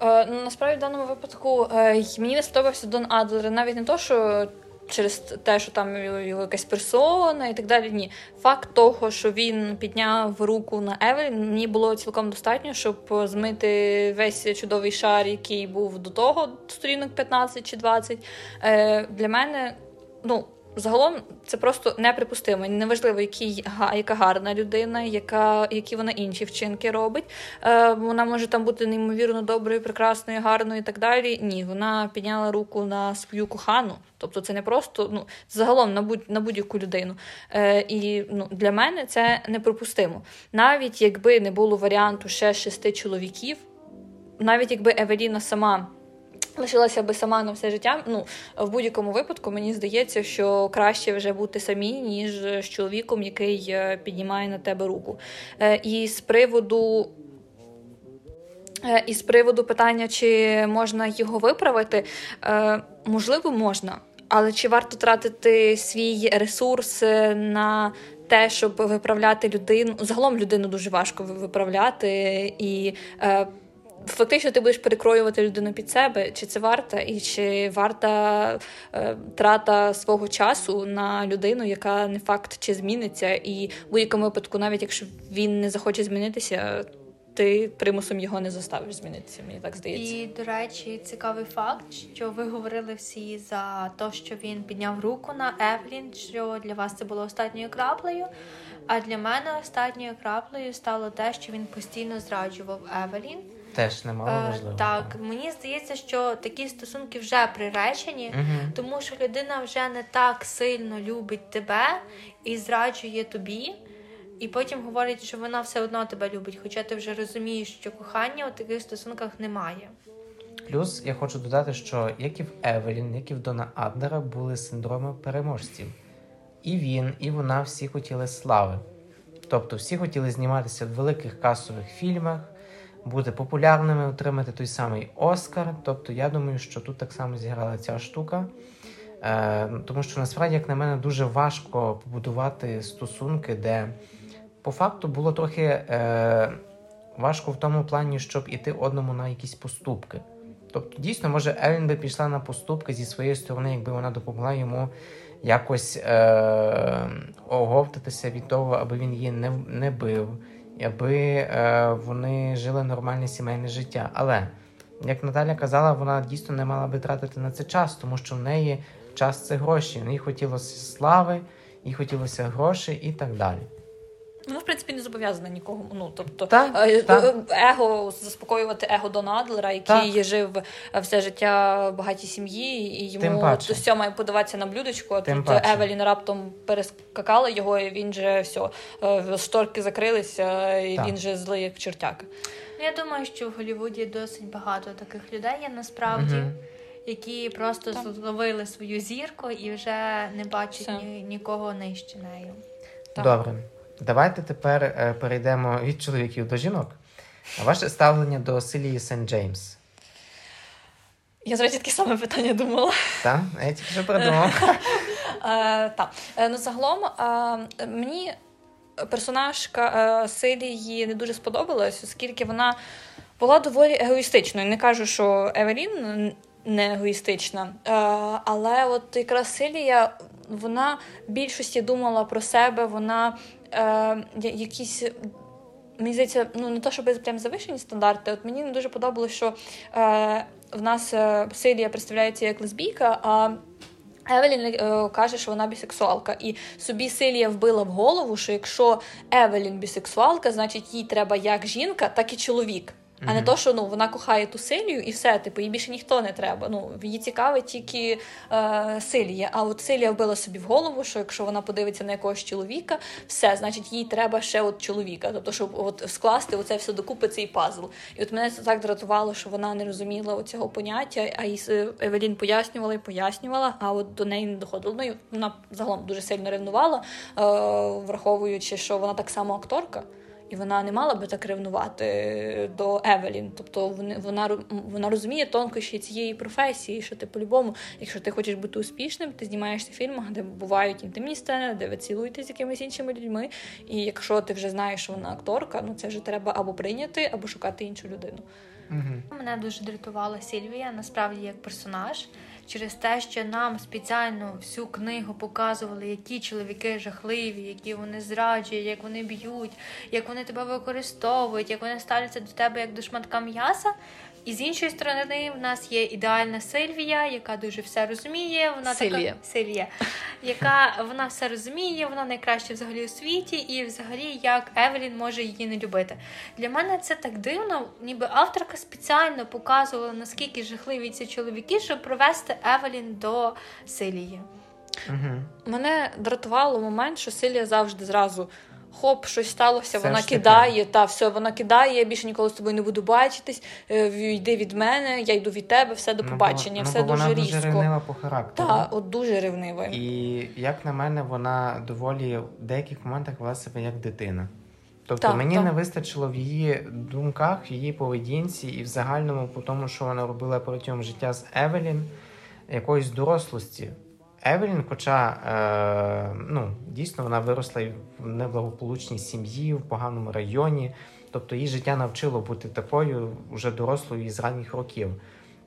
Е, насправді в даному випадку е, мені не сподобався Дон Адлер, навіть не то, що через те, що там його якась персона і так далі. Ні, факт того, що він підняв руку на Евелін, мені було цілком достатньо, щоб змити весь чудовий шар, який був до того, сторінок 15 чи 20. Е, Для мене, ну. Загалом це просто неприпустимо. Неважливо, який, яка гарна людина, яка, які вона інші вчинки робить. Е, Вона може там бути неймовірно доброю, прекрасною, гарною і так далі. Ні, вона підняла руку на свою кохану. Тобто це не просто ну, загалом на будь на будь-яку людину. Е, І ну, для мене це неприпустимо. Навіть якби не було варіанту ще шести чоловіків, навіть якби Евеліна сама. Лишилася би сама на все життя. Ну, в будь-якому випадку, мені здається, що краще вже бути самі, ніж з чоловіком, який е, піднімає на тебе руку. Е, і з приводу. Е, і з приводу питання, чи можна його виправити, можливо, можна. Але чи варто тратити свій ресурс на те, щоб виправляти людину? Загалом людину дуже важко виправляти і фактично ти будеш перекроювати людину під себе, чи це варта, і чи варта е, трата свого часу на людину, яка не факт чи зміниться, і в будь-якому випадку, навіть якщо він не захоче змінитися. Ти примусом його не заставиш змінитися, мені так здається. І, до речі, цікавий факт, що ви говорили всі за те, що він підняв руку на Евлін, що для вас це було останньою краплею. А для мене останньою краплею стало те, що він постійно зраджував Евелін. Теж немало е, важливо. Так, мені здається, що такі стосунки вже приречені, угу. тому що людина вже не так сильно любить тебе і зраджує тобі, і потім говорить, що вона все одно тебе любить, хоча ти вже розумієш, що кохання у таких стосунках немає. Плюс я хочу додати, що як і в Евелін, як і в Дона Аднера були синдроми переможців. І він, і вона всі хотіли слави. Тобто всі хотіли зніматися в великих касових фільмах бути популярними, отримати той самий Оскар. Тобто, я думаю, що тут так само зіграла ця штука. Е, Тому що насправді, як на мене, дуже важко побудувати стосунки, де по факту було трохи е, важко в тому плані, щоб іти одному на якісь поступки. Тобто, дійсно, може, Елін би пішла на поступки зі своєї сторони, якби вона допомогла йому якось е, оговтатися від того, аби він її не не бив, аби е, вони жили нормальне сімейне життя. Але, як Наталя казала, вона дійсно не мала би тратити на це час, тому що в неї час це гроші. їй хотілося слави, їй хотілося грошей і так далі. Вона, в принципі, не зобов'язана нікого. Ну, тобто, так, е, так. Е, его, заспокоювати его Донадлера, який так. жив все життя в багатій сім'ї, і йому все має подаватися на блюдечку, а Тим тут паче. Евелін раптом перескакала його, і він же все, шторки закрилися, і так. він же злий, як чертяка. Ну, я думаю, що в Голлівуді досить багато таких людей є насправді. Угу. Які просто так. зловили свою зірку і вже не бачать ні, нікого нижче нею. Добре. Давайте тепер е, перейдемо від чоловіків до жінок. Ваше ставлення до Силії Сент Джеймс. Я зразу таке саме питання думала. Так, я тільки що придумав. Е, так. Е, ну, загалом мені персонажка Силії не дуже сподобалась, оскільки вона була доволі егоїстичною. Не кажу, що Евелін не егоїстична, але от якраз Силія. Вона в більшості думала про себе, вона е, якісь. Мені здається, ну не то, щоб прям завищені стандарти. От мені не дуже подобалося, що е, в нас е, Силія представляється як лесбійка, а Евелін е, каже, що вона бісексуалка. І собі Силія вбила в голову, що якщо Евелін бісексуалка, значить їй треба як жінка, так і чоловік. А не то, що ну вона кохає ту Силію і все, типу, їй більше ніхто не треба. Ну її цікавить тільки е, Силія. А от Силія вбила собі в голову, що якщо вона подивиться на якогось чоловіка, все, значить, їй треба ще от чоловіка. Тобто, щоб от скласти оце все докупи цей пазл. І от мене це так дратувало, що вона не розуміла цього поняття, а їй Евелін пояснювала і пояснювала, а от до неї не доходило. Ну і вона загалом дуже сильно ревнувала, е, враховуючи, що вона так само акторка і вона не мала би так ревнувати до Евелін. Тобто вона вона розуміє тонкощі цієї професії, що ти по-любому, якщо ти хочеш бути успішним, ти знімаєшся в фільмах, де бувають інтимні сцени, де ви цілуєтесь з якимись іншими людьми. І якщо ти вже знаєш, що вона акторка, ну це вже треба або прийняти, або шукати іншу людину. Угу. Мене дуже дратувала Сільвія, насправді як персонаж. Через те, що нам спеціально всю книгу показували, які чоловіки жахливі, які вони зраджують, як вони б'ють, як вони тебе використовують, як вони ставляться до тебе як до шматка м'яса. І з іншої сторони, в нас є ідеальна Сильвія, яка дуже все розуміє. Вона Сильвія. така Сильвія, яка вона все розуміє, вона найкраща взагалі у світі, і взагалі як Евелін може її не любити. Для мене це так дивно, ніби авторка спеціально показувала наскільки жахливі ці чоловіки, щоб провести Евелін до Силії. Угу. Мене дратувало момент, що Силія завжди зразу. Хоп, щось сталося, Все вона кидає, та все, вона кидає, я більше ніколи з тобою не буду бачитись. е, Йди від мене, я йду від тебе, все до побачення, ну, все бо дуже вона різко. дуже ревнива по характеру. Та, от дуже ревнива. І як на мене, вона доволі в деяких моментах вела себе як дитина. Тобто Так, мені так. не вистачило в її думках, в її поведінці і в загальному по тому, що вона робила протягом життя з Евелін, якоїсь дорослості. Евелін, хоча е, ну, дійсно вона виросла в неблагополучній сім'ї, в поганому районі. Тобто її життя навчило бути такою вже дорослою із ранніх років,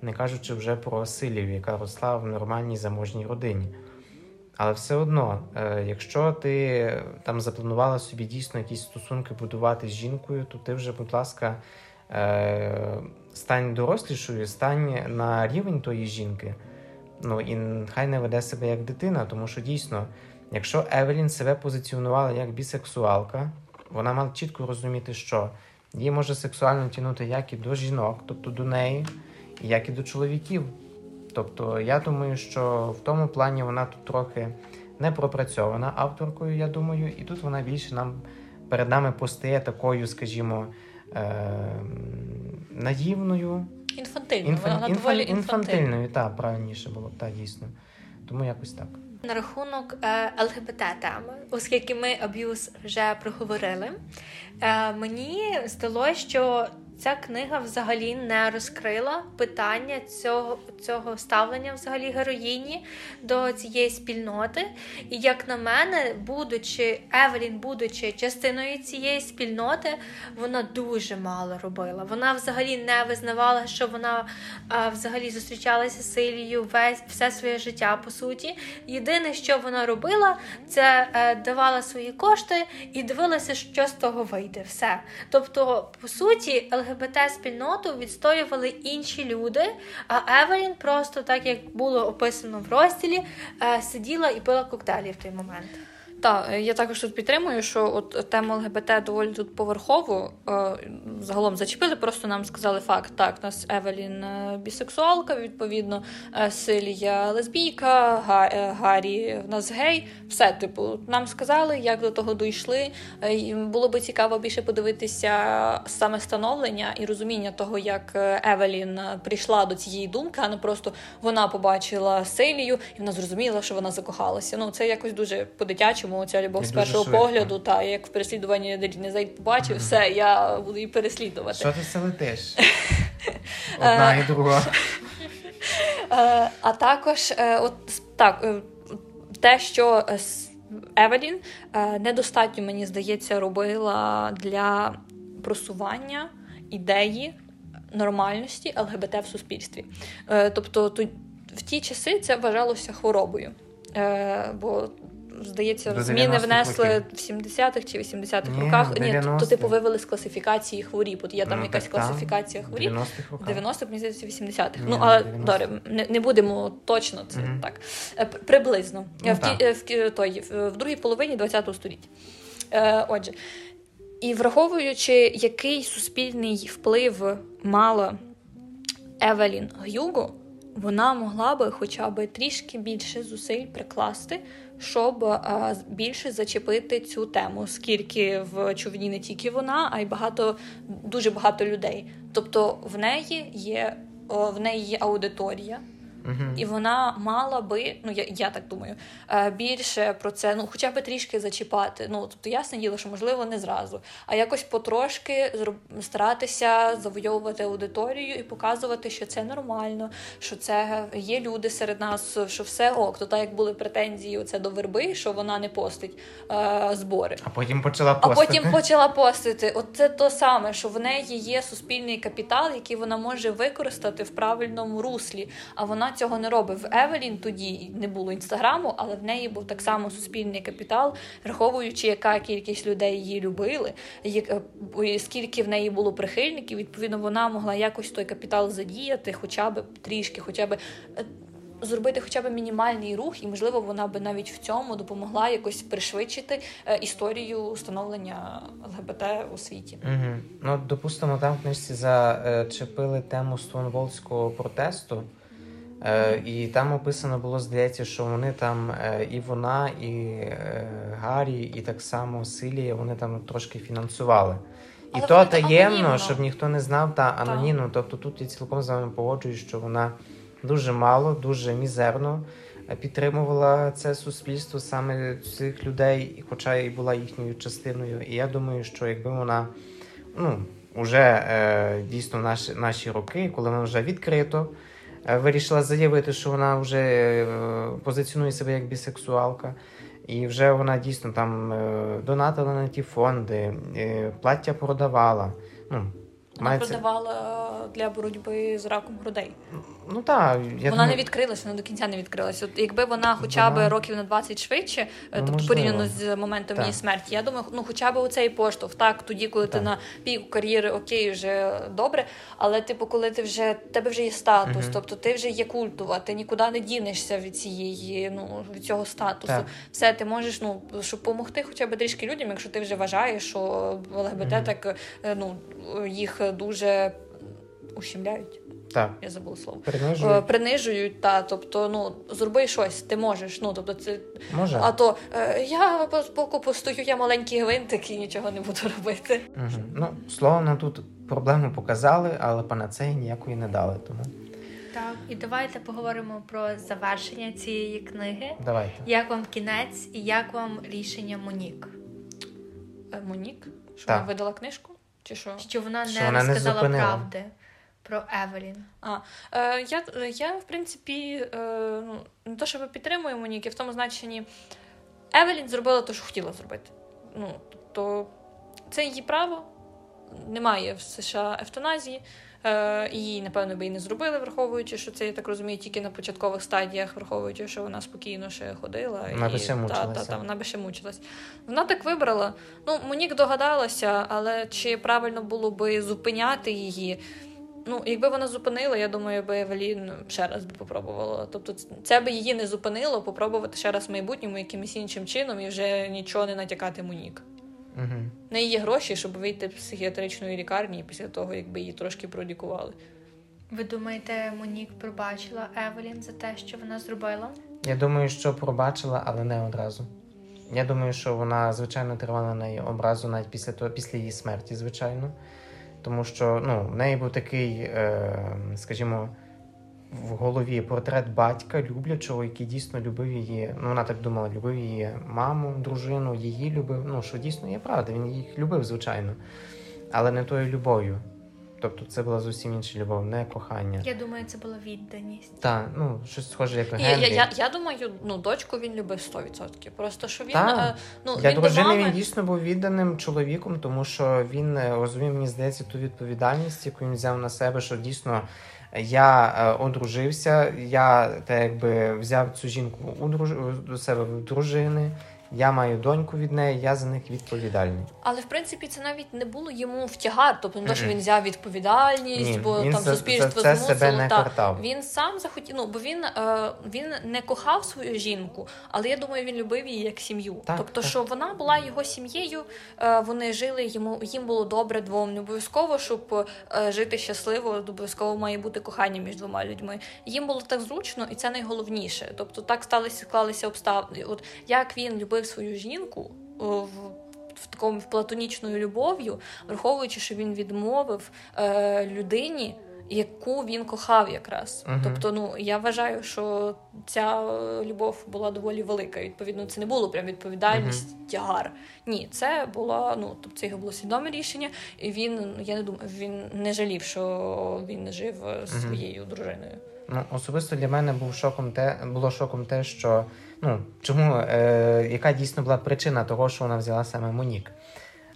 не кажучи вже про Силію, яка росла в нормальній заможній родині. Але все одно, е, якщо ти там запланувала собі дійсно якісь стосунки будувати з жінкою, то ти вже, будь ласка, е, стань дорослішою, стань на рівень тої жінки. Ну і хай не веде себе як дитина, тому що дійсно, якщо Евелін себе позиціонувала як бісексуалка, вона мала чітко розуміти, що її може сексуально тягнути як і до жінок, тобто до неї, як і до чоловіків. Тобто, я думаю, що в тому плані вона тут трохи не пропрацьована авторкою, я думаю, і тут вона більше нам перед нами постає такою, скажімо, е- наївною, Інфантильно, Інф... вона доволі інфантильною, так, правильніше було та так, дійсно. Тому якось так. На рахунок е, ЛГБТ теми, оскільки ми аб'юз вже проговорили, е, мені здалося, що ця книга взагалі не розкрила питання цього, цього ставлення взагалі героїні до цієї спільноти. І як на мене, будучи Евелін, будучи частиною цієї спільноти, вона дуже мало робила. Вона взагалі не визнавала, що вона а, взагалі зустрічалася з Силією весь все своє життя по суті. Єдине, що вона робила, це е, давала свої кошти і дивилася, що з того вийде. Все. Тобто, по суті, ЛГБТ-спільноту відстоювали інші люди, а Евелін просто так як було описано в розділі, е, сиділа і пила коктейлі в той момент. Так, е, я також тут підтримую, що от тему ЛГБТ доволі тут поверхово е, загалом зачепили, просто нам сказали факт. Так, у нас Евелін е, бісексуалка, відповідно, Силія лесбійка, Га, Гаррі в нас гей. Все, типу, нам сказали, як до того дійшли. Було би цікаво більше подивитися саме становлення і розуміння того, як Евелін прийшла до цієї думки, а не просто вона побачила Силію і вона зрозуміла, що вона закохалася. Ну, це якось дуже по-дитячому, ця любов з першого швидко. погляду. Та як в переслідуванні Даріни Зайд побачив, все, я буду її переслідувати. Що ти все летиш? Одна і друга. Е, а також е, от так, е, те, що е, Евелін е, недостатньо, мені здається, робила для просування ідеї нормальності ЛГБТ в суспільстві. Е, Тобто, в ті часи це вважалося хворобою. Е, Бо Здається, До зміни внесли років. в 70-х чи 80-х Ні, роках. в Ні, то, 90-х. типу вивели з класифікації хворіб. От є там Ну, якась так, там. класифікація хворіб. 90-х роках. 90 мені здається, 80-х. Ні, ну, але 90-х. добре, не, не будемо точно це Мгм. так. Е, Приблизно. Ну, в, ті- так. е, в, той, в, в другій половині ХХ століття. Е, отже, і враховуючи, який суспільний вплив мала Евелін Гюго, вона могла би хоча б трішки більше зусиль прикласти, щоб е, більше зачепити цю тему, скільки в човні не тільки вона, а й багато дуже багато людей. Тобто в неї є в неї є аудиторія, І вона мала би, ну я, я так думаю, е, більше про це, ну хоча б трішки зачіпати. Ну тобто ясне діло, що можливо не зразу, а якось потрошки старатися завойовувати аудиторію і показувати, що це нормально, що це є люди серед нас, що все ок. То так як були претензії оце до верби, що вона не постить е, збори. А потім почала А потім почала постити. От це то саме, що в неї є суспільний капітал, який вона може використати в правильному руслі. А вона цього не робить. В Евелін тоді не було інстаграму, але в неї був так само суспільний капітал, враховуючи, яка кількість людей її любили, е, скільки в неї було прихильників. Відповідно, вона могла якось той капітал задіяти, хоча б трішки, хоча б. Е, зробити хоча б мінімальний рух, і можливо вона би навіть в цьому допомогла якось пришвидшити е, історію становлення ЛГБТ у світі. Угу. Ну допустимо, там в книжці зачепили тему Стонволського протесту. Е, І там описано було, здається, що вони там е, і вона, і е, Гаррі, і так само Силія, вони там трошки фінансували. І Але то таємно, анонімно. щоб ніхто не знав, та анонімно. Тобто тут я цілком з вами погоджуюсь, що вона дуже мало, дуже мізерно підтримувала це суспільство саме цих людей, хоча і була їхньою частиною. І я думаю, що якби вона ну, вже е, дійсно наші наші роки, коли вона вже відкрито е, вирішила заявити, що вона вже е, позиціонує себе як бісексуалка. І вже вона дійсно там е, донатила на ті фонди, е, плаття продавала. Ну, вона Мається... продавала для боротьби з раком грудей. Ну так. Вона думаю... не відкрилася, вона до кінця не відкрилася. От Якби вона хоча вона... б років на 20 швидше, ну, тобто порівняно з моментом так. її смерті, я думаю, ну хоча б у цей поштовх, так, тоді, коли так. ти на піку кар'єри, окей, вже добре. Але, типу, коли ти вже тебе вже є статус, угу. тобто ти вже є культова, ти нікуди не дінешся від цієї, ну від цього статусу. Так. Все, ти можеш, ну щоб допомогти хоча б трішки людям, якщо ти вже вважаєш, що ЛГБТ угу. так е, ну їх дуже ущемляють. Так. Я забула слово. Принижують. Е, принижують, та, тобто, ну, зроби щось, ти можеш. Ну, тобто, це... Може. А то е, я з боку постою, я маленький гвинтик і нічого не буду робити. Угу. Ну, словно тут проблему показали, але панацеї ніякої не дали. тому... Так, і давайте поговоримо про завершення цієї книги. Давайте. Як вам кінець і як вам рішення Монік? Е, Монік? Що вона видала книжку? Чи що? Що вона не вона розказала не правди про Евелін. А, е, Я, я, в принципі, е, ну, не то, що ви підтримуємо Моніки, в тому значенні Евелін зробила те, що хотіла зробити. Ну, Тобто це її право, немає в США евтаназії. Е, її, напевно, би і не зробили, враховуючи, що це я так розумію, тільки на початкових стадіях, враховуючи, що вона спокійно ще ходила. Вона і, би ще та, та, та, вона би ще мучилась. Вона так вибрала. Ну, Монік догадалася, але чи правильно було би зупиняти її? Ну, якби вона зупинила, я думаю, би Евелін ще раз би попробувала. Тобто, це би її не зупинило, попробувати ще раз в майбутньому якимось іншим чином і вже нічого не натякати Монік. Угу. В неї є гроші, щоб вийти з психіатричної лікарні після того, якби її трошки пролікували. Ви думаєте, Монік пробачила Евелін за те, що вона зробила? Я думаю, що пробачила, але не одразу. Я думаю, що вона, звичайно, тривала на її образу навіть після того, після її смерті, звичайно. Тому що ну, в неї був такий, е, скажімо, в голові портрет батька, люблячого, який дійсно любив її. Ну вона так думала, любив її маму, дружину, її любив. Ну що дійсно є правда, він їх любив, звичайно, але не тою любов'ю. Тобто це була зовсім інша любов, не кохання. Я думаю, це була відданість. Так, ну щось схоже, як Генрі. Я, я я, думаю, ну дочку він любив 100%. Просто що він та. ну для він дружини мами... він дійсно був відданим чоловіком, тому що він е, розумів, мені здається, ту відповідальність, яку він взяв на себе, що дійсно я е, одружився, я так якби взяв цю жінку у друж... до себе в дружини. Я маю доньку від неї, я за них відповідальний. Але в принципі це навіть не було йому втягар, тобто не то, що він взяв відповідальність, Ні, бо він там за, суспільство за це змусило. Себе не та. Він сам захотів. Ну бо він е, він не кохав свою жінку, але я думаю, він любив її як сім'ю. Так, тобто, так. що вона була його сім'єю, е, вони жили йому, їм було добре двом. Не обов'язково, щоб е, жити щасливо, обов'язково має бути кохання між двома людьми. Їм було так зручно, і це найголовніше. Тобто, так сталися, склалися обставини. От як він любив любив свою жінку в. В такому платонічною любов'ю, враховуючи, що він відмовив е, людині, яку він кохав якраз. uh Тобто, ну я вважаю, що ця любов була доволі велика. Відповідно, це не було прям відповідальність, uh тягар. Ні, це було ну, тобто це його було свідоме рішення, і він я не думаю, він не жалів, що він не жив з своєю дружиною. Ну особисто для мене був шоком те, було шоком те, що ну, чому, е, яка дійсно була причина того, що вона взяла саме Монік.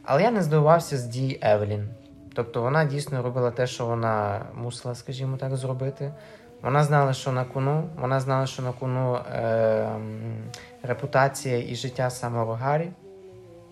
Але я не здивувався з дій Евелін. Тобто вона дійсно робила те, що вона мусила, скажімо так, зробити. Вона знала, що на кону, вона знала, що на кону е, репутація і життя самого Гаррі.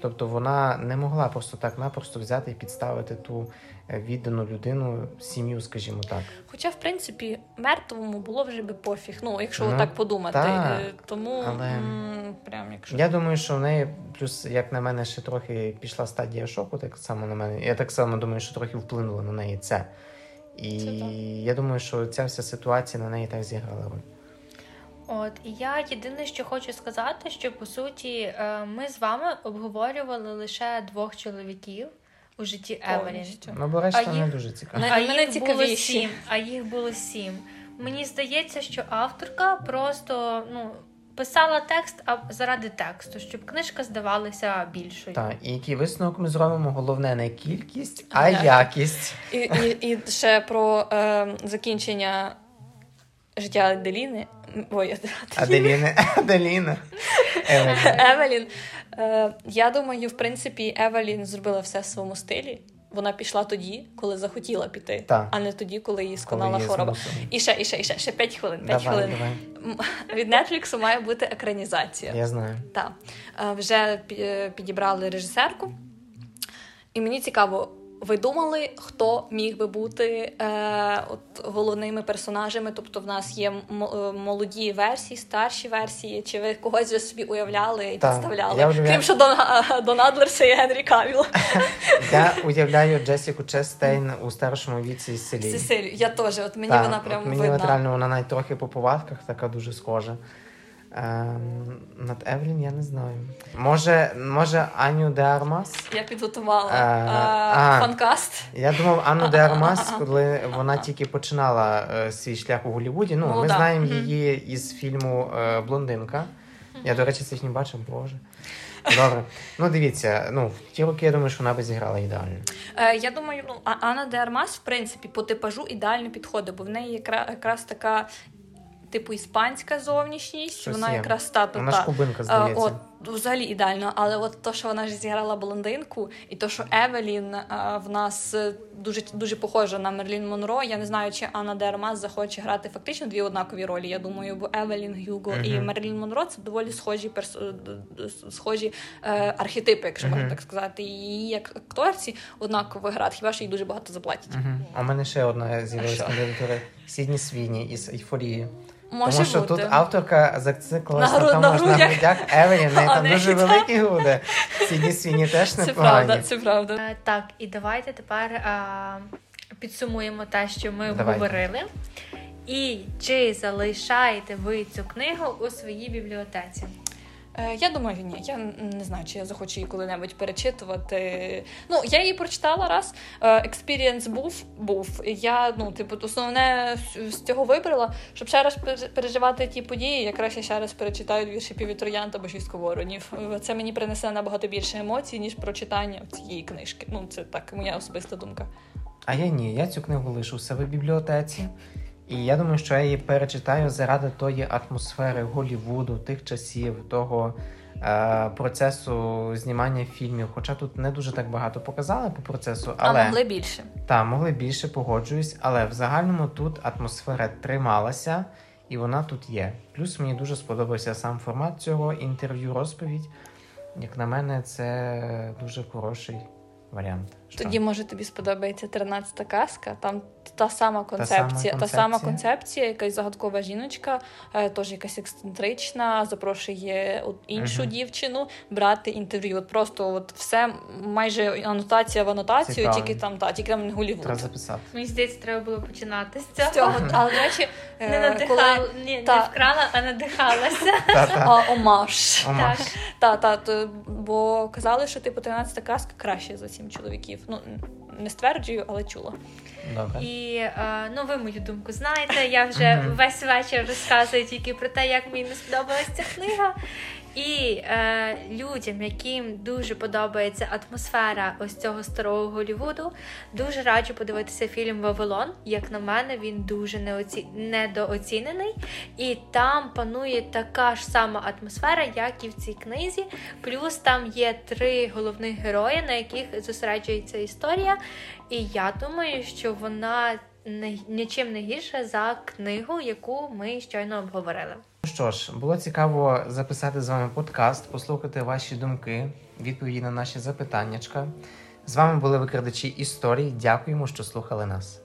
Тобто вона не могла просто так-напросто взяти і підставити ту е, віддану людину, сім'ю, скажімо так. Хоча, в принципі, мертвому було вже би пофіг, ну, якщо Ну, так подумати. так, Е, Тому але- м, прям якщо. Я думаю, що в неї, плюс, як на мене, ще трохи пішла стадія шоку, так само на мене. Я так само думаю, що трохи вплинуло на неї це. І Це я думаю, що ця вся ситуація на неї так зіграла роль. От і я єдине, що хочу сказати, що по суті е, ми з вами обговорювали лише двох чоловіків у житті Евелін. Ну, бо решта А не дуже цікаво. А мене їх було сім. А їх було сім. Мені здається, що авторка просто ну писала текст а заради тексту, щоб книжка здавалася більшою. Так, і який висновок ми зробимо? Головне не кількість, а Так. якість. І, і, і ще про е, закінчення життя Аделіни. Ой, Аделіни, Аделіна. Евелін. Евелін. Е, я думаю, в принципі, Евелін зробила все в своєму стилі. Вона пішла тоді, коли захотіла піти, Так. а не тоді, коли її сконала хвороба. І ще, і ще, і ще, ще 5 хвилин. 5 Давай, хвилин. давай. Від Netflix має бути екранізація. Я знаю. Так. Е, Вже підібрали режисерку. І мені цікаво, ви думали, хто міг би бути е, от, головними персонажами? Тобто, в нас є м- е, молоді версії, старші версії, чи ви когось вже собі уявляли і представляли? я уявляю. Крім що Дон, Дон Адлерса і Генрі Кавіл. Я уявляю Джесіку Честейн у старшому віці з. Сесилію. Я теж, от мені Так, вона от мені видна. от реально вона навіть трохи по повадках така дуже схожа. Ем, над Евелін я не знаю. Може, може Аню де Армас? Я підготувала е, а. fancast. Я думав, Анну де Армас, коли вона тільки починала е, свій шлях у Голлівуді. Ну, ми Молода. знаємо її із фільму е, Блондинка. Я, до речі, цей фільм бачив, боже. Добре. Ну, дивіться, ну, в ті роки я думаю, що вона би зіграла ідеально. Е, я думаю, ну Анна де Армас, в принципі, по типажу ідеально підходить, бо в неї якраз така. Типу іспанська зовнішність, Щось вона є. якраз та, Вона ж та. кубинка, Е, здається. От, взагалі ідеально, але от то, що вона ж зіграла блондинку, і то, що Евелін е, в нас е, дуже дуже похожа на Мерлін Монро. Я не знаю, чи Анна де Армас захоче грати фактично дві однакові ролі. Я думаю, бо Евелін Гюго і Мерлін Монро це доволі схожі перс... е, схожі е, архетипи, якщо можна так сказати. І її як акторці однаково грати, хіба що їй дуже багато заплатять. Угу. А в мене ще одна з'явилася кандидатура Сідні Свіні із ейфорії. Може Тому що бути. тут авторка зациклилася На на, гру- тому, що на грудях. Евелін, неї там дуже великі груди. Сідні Свіні теж Це правда, це правда. Е, Так, і давайте тепер а, підсумуємо те, що ми Давайте. обговорили. І чи залишаєте ви цю книгу у своїй бібліотеці? Е, Я думаю, ні. Я не знаю, чи я захочу її коли-небудь перечитувати. Ну, я її прочитала раз. Experience був, був. Я, ну, типу, основне з- цього вибрала, щоб ще раз переживати ті події, я ще раз перечитаю вірші Півітроянта або шістку воронів. Це мені принесе набагато більше емоцій, ніж прочитання цієї книжки. Ну, це так, моя особиста думка. А я ні, я цю книгу лишу в себе в бібліотеці. І я думаю, що я її перечитаю заради тої атмосфери Голлівуду, тих часів, того е, процесу знімання фільмів. Хоча тут не дуже так багато показали по процесу, але А могли більше. та могли більше погоджуюсь, але в загальному тут атмосфера трималася, і вона тут є. Плюс мені дуже сподобався сам формат цього інтерв'ю, розповідь. Як на мене, це дуже хороший варіант. Що? Тоді, може, тобі сподобається 13-та казка. Там та сама концепція, та сама сама концепція. якась загадкова жіночка, е, теж якась ексцентрична, запрошує іншу Мгм. дівчину брати інтерв'ю. От просто от все майже анотація в анотацію, Цікаво. тільки там та тільки там не Голівуд. Треба записати. Мені здається, треба було починати з З цього. цього, але до речі, е, Не надихала, коли ні, не вкрала, а надихалася. А. Омаш. Так. Та, та, бо казали, що типу 13-та казка краще за сім чоловіків. Ну не стверджую, але чула. Добре. І е, ну, ви мою думку знаєте. Я вже весь вечір розказую тільки про те, як мені не сподобалася ця книга. І е, людям, яким дуже подобається атмосфера ось цього старого Голлівуду, дуже раджу подивитися фільм Вавилон. Як на мене, він дуже неоці... недооцінений, і там панує така ж сама атмосфера, як і в цій книзі. Плюс там є три головних герої, на яких зосереджується історія. І я думаю, що вона нічим не гірше за книгу, яку ми щойно обговорили. Ну Що ж, було цікаво записати з вами подкаст, послухати ваші думки, відповіді на наші запитаннячка. З вами були викрадачі історії. Дякуємо, що слухали нас.